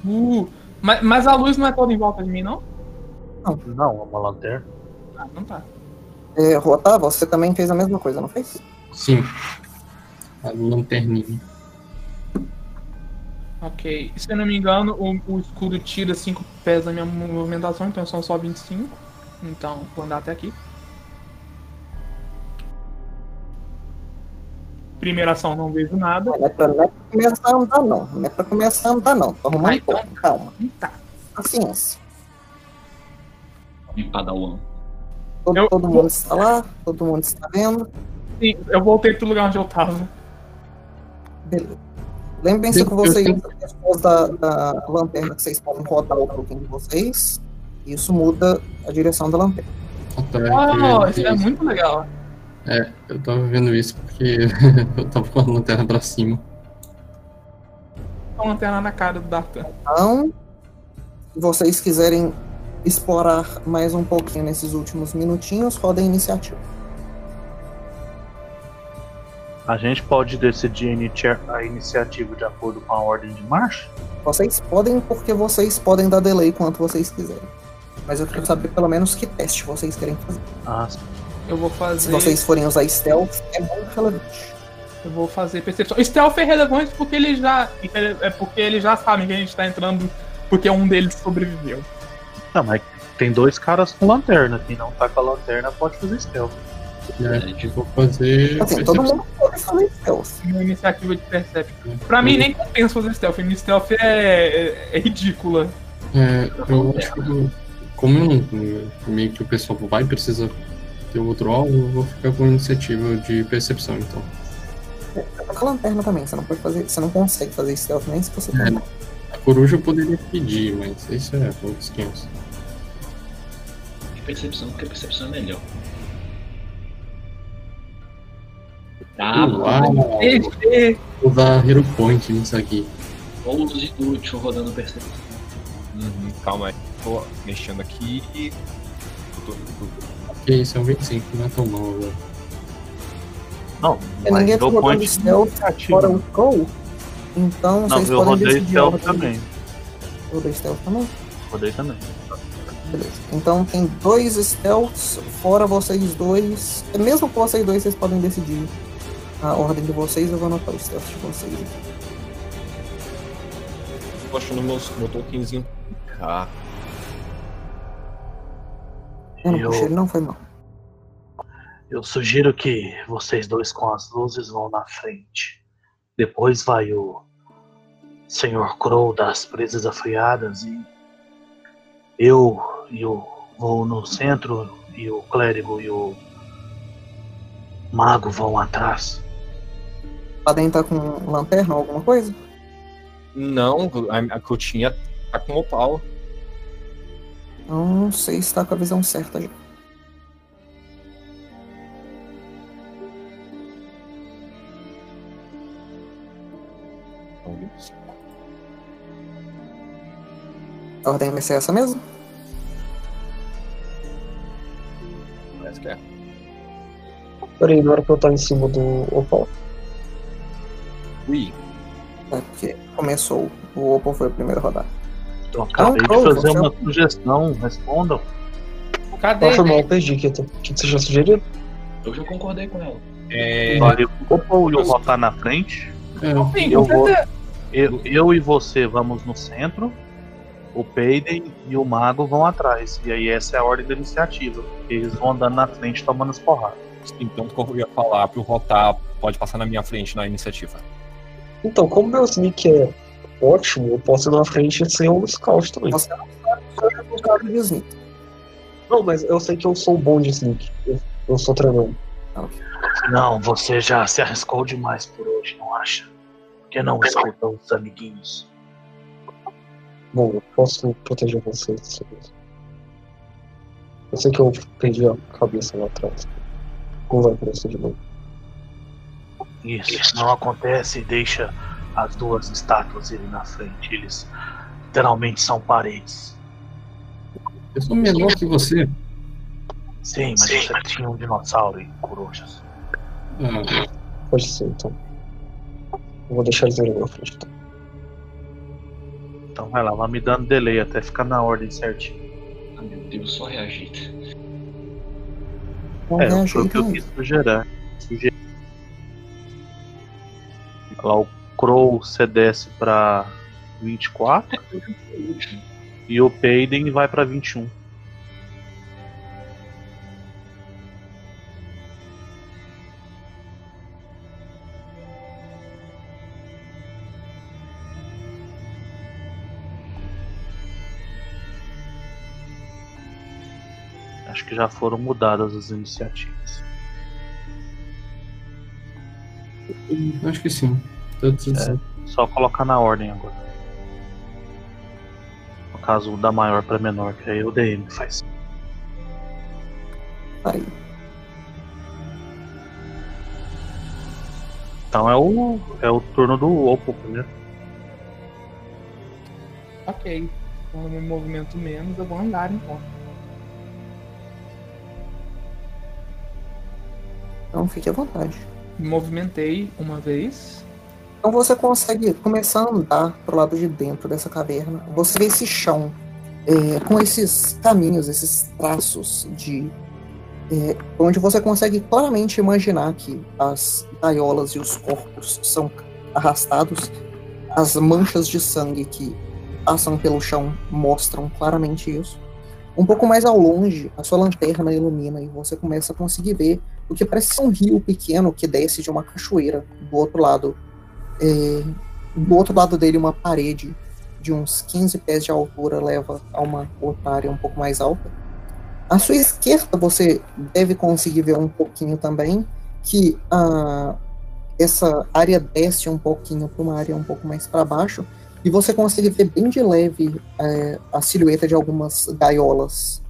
Uh, mas, mas a luz não é toda em volta de mim, não? Não, é uma lanterna. Ah, não tá. É, Rotar, você também fez a mesma coisa, não fez? Sim. A lanterninha. Ok. Se eu não me engano, o, o escudo tira 5 pés da minha movimentação, então são só 25. Então, vou andar até aqui. Primeira ação, não vejo nada. Não é pra, não é pra começar a andar, não. Não é pra começar a andar, não. Tô arrumando Ah, então. Calma. Tá. Paciência. Em Padawan. Todo, Eu- todo mundo está lá, todo mundo está vendo. Sim, eu voltei pro lugar onde eu tava. Beleza. Lembrem-se que vocês, pessoas da, da lanterna, que vocês podem rodar o token de vocês. Isso muda a direção da lanterna. Ah, eu- isso é muito legal. É, eu tava vendo isso porque eu tava com a lanterna pra cima. Uma lanterna na cara do Dartan. Então, se vocês quiserem explorar mais um pouquinho nesses últimos minutinhos, rodem a iniciativa. A gente pode decidir a inicia- a iniciativa de acordo com a ordem de marcha? Vocês podem, porque vocês podem dar delay quanto vocês quiserem. Mas eu quero saber pelo menos que teste vocês querem fazer. Ah, Eu vou Se fazer. vocês forem usar stealth, é muito relevante. Eu vou fazer percepção. Stealth é relevante porque eles já. É porque eles já sabem que a gente tá entrando. Porque um deles sobreviveu. não, mas tem dois caras com lanterna. Quem não tá com a lanterna pode fazer stealth. É, vou fazer. Assim, todo percepção. mundo pode fazer stealth. Uma iniciativa de Perception. Pra mim, nem compensa fazer stealth. Minha stealth é, é, é ridícula. É, eu acho que. Como eu não, meio que o pessoal vai precisar ter outro alvo, eu vou ficar com a iniciativa de percepção, então. Tá com a lanterna também, você não pode fazer. Você não consegue fazer stealth nem se você É. A coruja eu poderia pedir, mas isso é outros 500. De percepção, porque a percepção é melhor. Uau! EG. Vou dar Hero Point nisso aqui. Pouso inútil rodando percepção. Uhum, calma aí. Tô mexendo aqui e. tô- tô- é um 25, não é tão mal agora. Não, É, mas ninguém tá rodando stealth iniciativa. Fora o Crow. Então Não, vocês eu podem rodei decidir stealth também. Rodei stealth também? Rodei também. Beleza. Então tem dois stealths, fora vocês dois. É Mesmo com vocês dois, vocês podem decidir a ordem de vocês. Eu vou anotar o stealth de vocês. aqui. tô achando meus, meu tokenzinho. Ah, Eu não Eu- puxei ele, não foi mal. Eu sugiro que vocês dois com as luzes vão na frente. Depois vai o Senhor Crow das presas afiadas e eu e o vou no centro e o clérigo e o mago vão atrás. Podem tá com lanterna ou alguma coisa? não, a, a que eu tinha tá com opal. Eu não sei se tá com a visão certa já. A ordem vai ser essa mesmo? Parece que é. Peraí, não era pra eu estar em cima do Opal. Ui, É, porque começou. O Opal foi o primeiro a rodar. Eu acabei Crow, de fazer é uma sugestão, respondam. Cadê? Ah, foi mal, perdi, Kito. O que você já sugeriu? Eu já concordei com ela. é, Vale o Opal e o Rotar na frente. É, Sim, Eu vou-. Eu, eu e você vamos no centro, o Peiden e o Mago vão atrás. E aí essa é a ordem da iniciativa. Eles vão andando na frente tomando as porradas. então o que eu ia falar pro Rotar pode passar na minha frente na iniciativa. Então, como meu sneak é ótimo, eu posso ir na frente e ser um scout também. Você não sabe o cara de sneak. Não, mas eu sei que eu sou bom de sneak. Eu, eu sou treinando. Não, você já se arriscou demais por hoje, não acha? Por que não escutam os amiguinhos? Bom, eu posso proteger vocês. dessa vez. Eu sei que eu perdi a cabeça lá atrás. Não vai acontecer de novo. Isso não acontece e deixa as duas estátuas irem na frente. Eles literalmente são paredes. eu sou menor que você. Sim, mas você tinha um dinossauro e corujas. Ah, Pode ser, então. Eu vou deixar eles na frente. Então. Então vai lá, vai me dando delay até ficar na ordem certinho. Ah, meu Deus, só. Não É, foi o que eu quis sugerir. sugerir. Lá o Crow você desce pra 24 e o Peiden vai pra 21. Acho que já foram mudadas as iniciativas. Acho que sim. Tô traduzindo. Só colocar na ordem agora. No caso da maior pra menor, que aí o DM faz. Aí. Então é o, é o turno do Oppo primeiro. Ok. Quando eu me movimento menos, eu vou andar então. Então fique à vontade. Me movimentei uma vez. Então você consegue começar a andar pro lado de dentro dessa caverna. Você vê esse chão é, com esses caminhos, esses traços de. é, onde você consegue claramente imaginar que as gaiolas e os corpos são arrastados. As manchas de sangue que passam pelo chão mostram claramente isso. Um pouco mais ao longe, a sua lanterna ilumina e você começa a conseguir ver o que parece ser um rio pequeno que desce de uma cachoeira do outro lado. É, do outro lado dele, uma parede de uns 15 pés de altura leva a uma outra área um pouco mais alta. À sua esquerda, você deve conseguir ver um pouquinho também que ah, essa área desce um pouquinho para uma área um pouco mais para baixo e você consegue ver bem de leve é, a silhueta de algumas gaiolas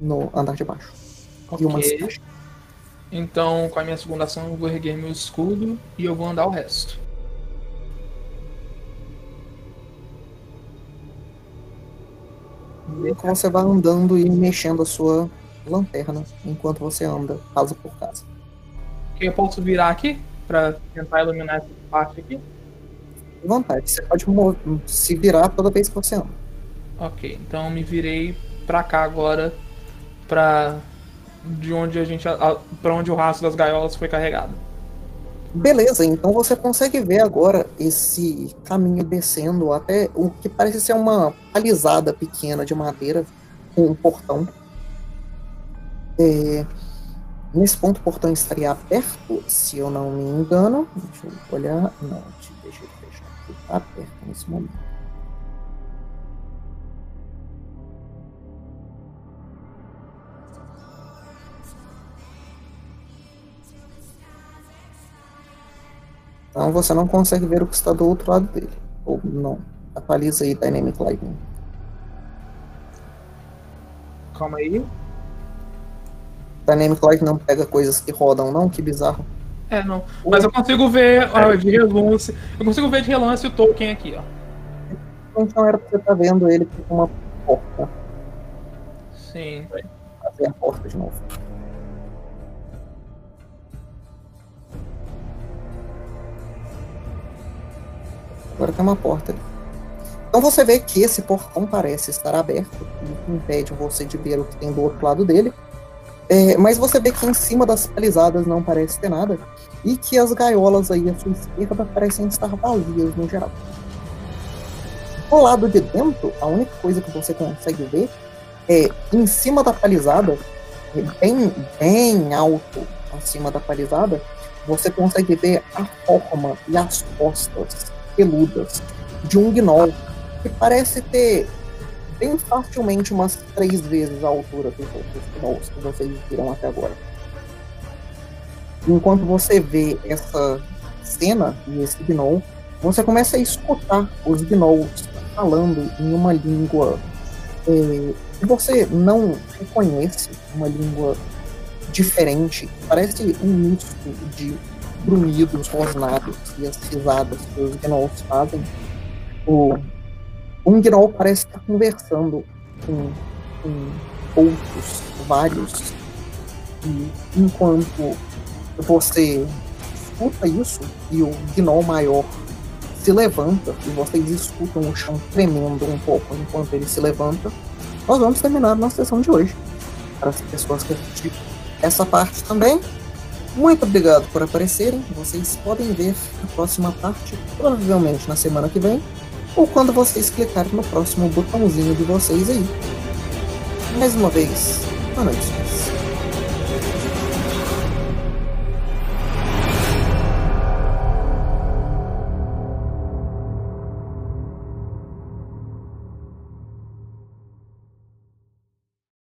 no andar de baixo. E umas Ok. caixas. Então, com a minha segunda ação, eu vou erguer meu escudo e eu vou andar o resto. Então você vai andando e mexendo a sua lanterna enquanto você anda, casa por casa. Eu posso virar aqui pra tentar iluminar essa parte aqui? À vontade, você pode se virar toda vez que você anda. Ok, então eu me virei pra cá agora, pra de onde a gente, para onde o rastro das gaiolas foi carregado. Beleza, então você consegue ver agora esse caminho descendo até o que parece ser uma palizada pequena de madeira com um portão. É, nesse ponto o portão estaria aberto, se eu não me engano. Deixa eu olhar. Não, deixa eu fechar aqui. Tá aberto nesse momento. Então você não consegue ver o que está do outro lado dele. Ou não. Atualiza aí Dynamic Lightning. Calma aí. Dynamic Light não pega coisas que rodam, não? Que bizarro. É, não. Mas eu consigo ver ó, de relance. Eu consigo ver de relance o token aqui, ó. Então era pra você estar vendo ele com uma porta. Sim. Fazer a porta de novo. Agora tem uma porta ali. Então você vê que esse portão parece estar aberto, o que impede você de ver o que tem do outro lado dele. É, mas você vê que em cima das palizadas não parece ter nada, e que as gaiolas aí à sua esquerda parecem estar vazias no geral. Do lado de dentro, a única coisa que você consegue ver é em cima da palizada, é bem, bem alto acima da palizada, você consegue ver a forma e as costas peludas de um gnoll que parece ter bem facilmente umas três vezes a altura dos outros gnolls que vocês viram até agora. Enquanto você vê essa cena e esse gnoll, você começa a escutar os gnolls falando em uma língua eh, que você não reconhece, uma língua diferente, parece um misto de grunhidos rosnados e as risadas que os gnolls fazem. O, um gnoll parece estar conversando com, com outros, vários, e enquanto você escuta isso e o gnoll maior se levanta e vocês escutam o chão tremendo um pouco enquanto ele se levanta, nós vamos terminar a nossa sessão de hoje. Para as pessoas que assistiram essa parte também, muito obrigado por aparecerem. Vocês podem ver a próxima parte, provavelmente na semana que vem, ou quando vocês clicarem no próximo botãozinho de vocês aí. Mais uma vez, boa noite.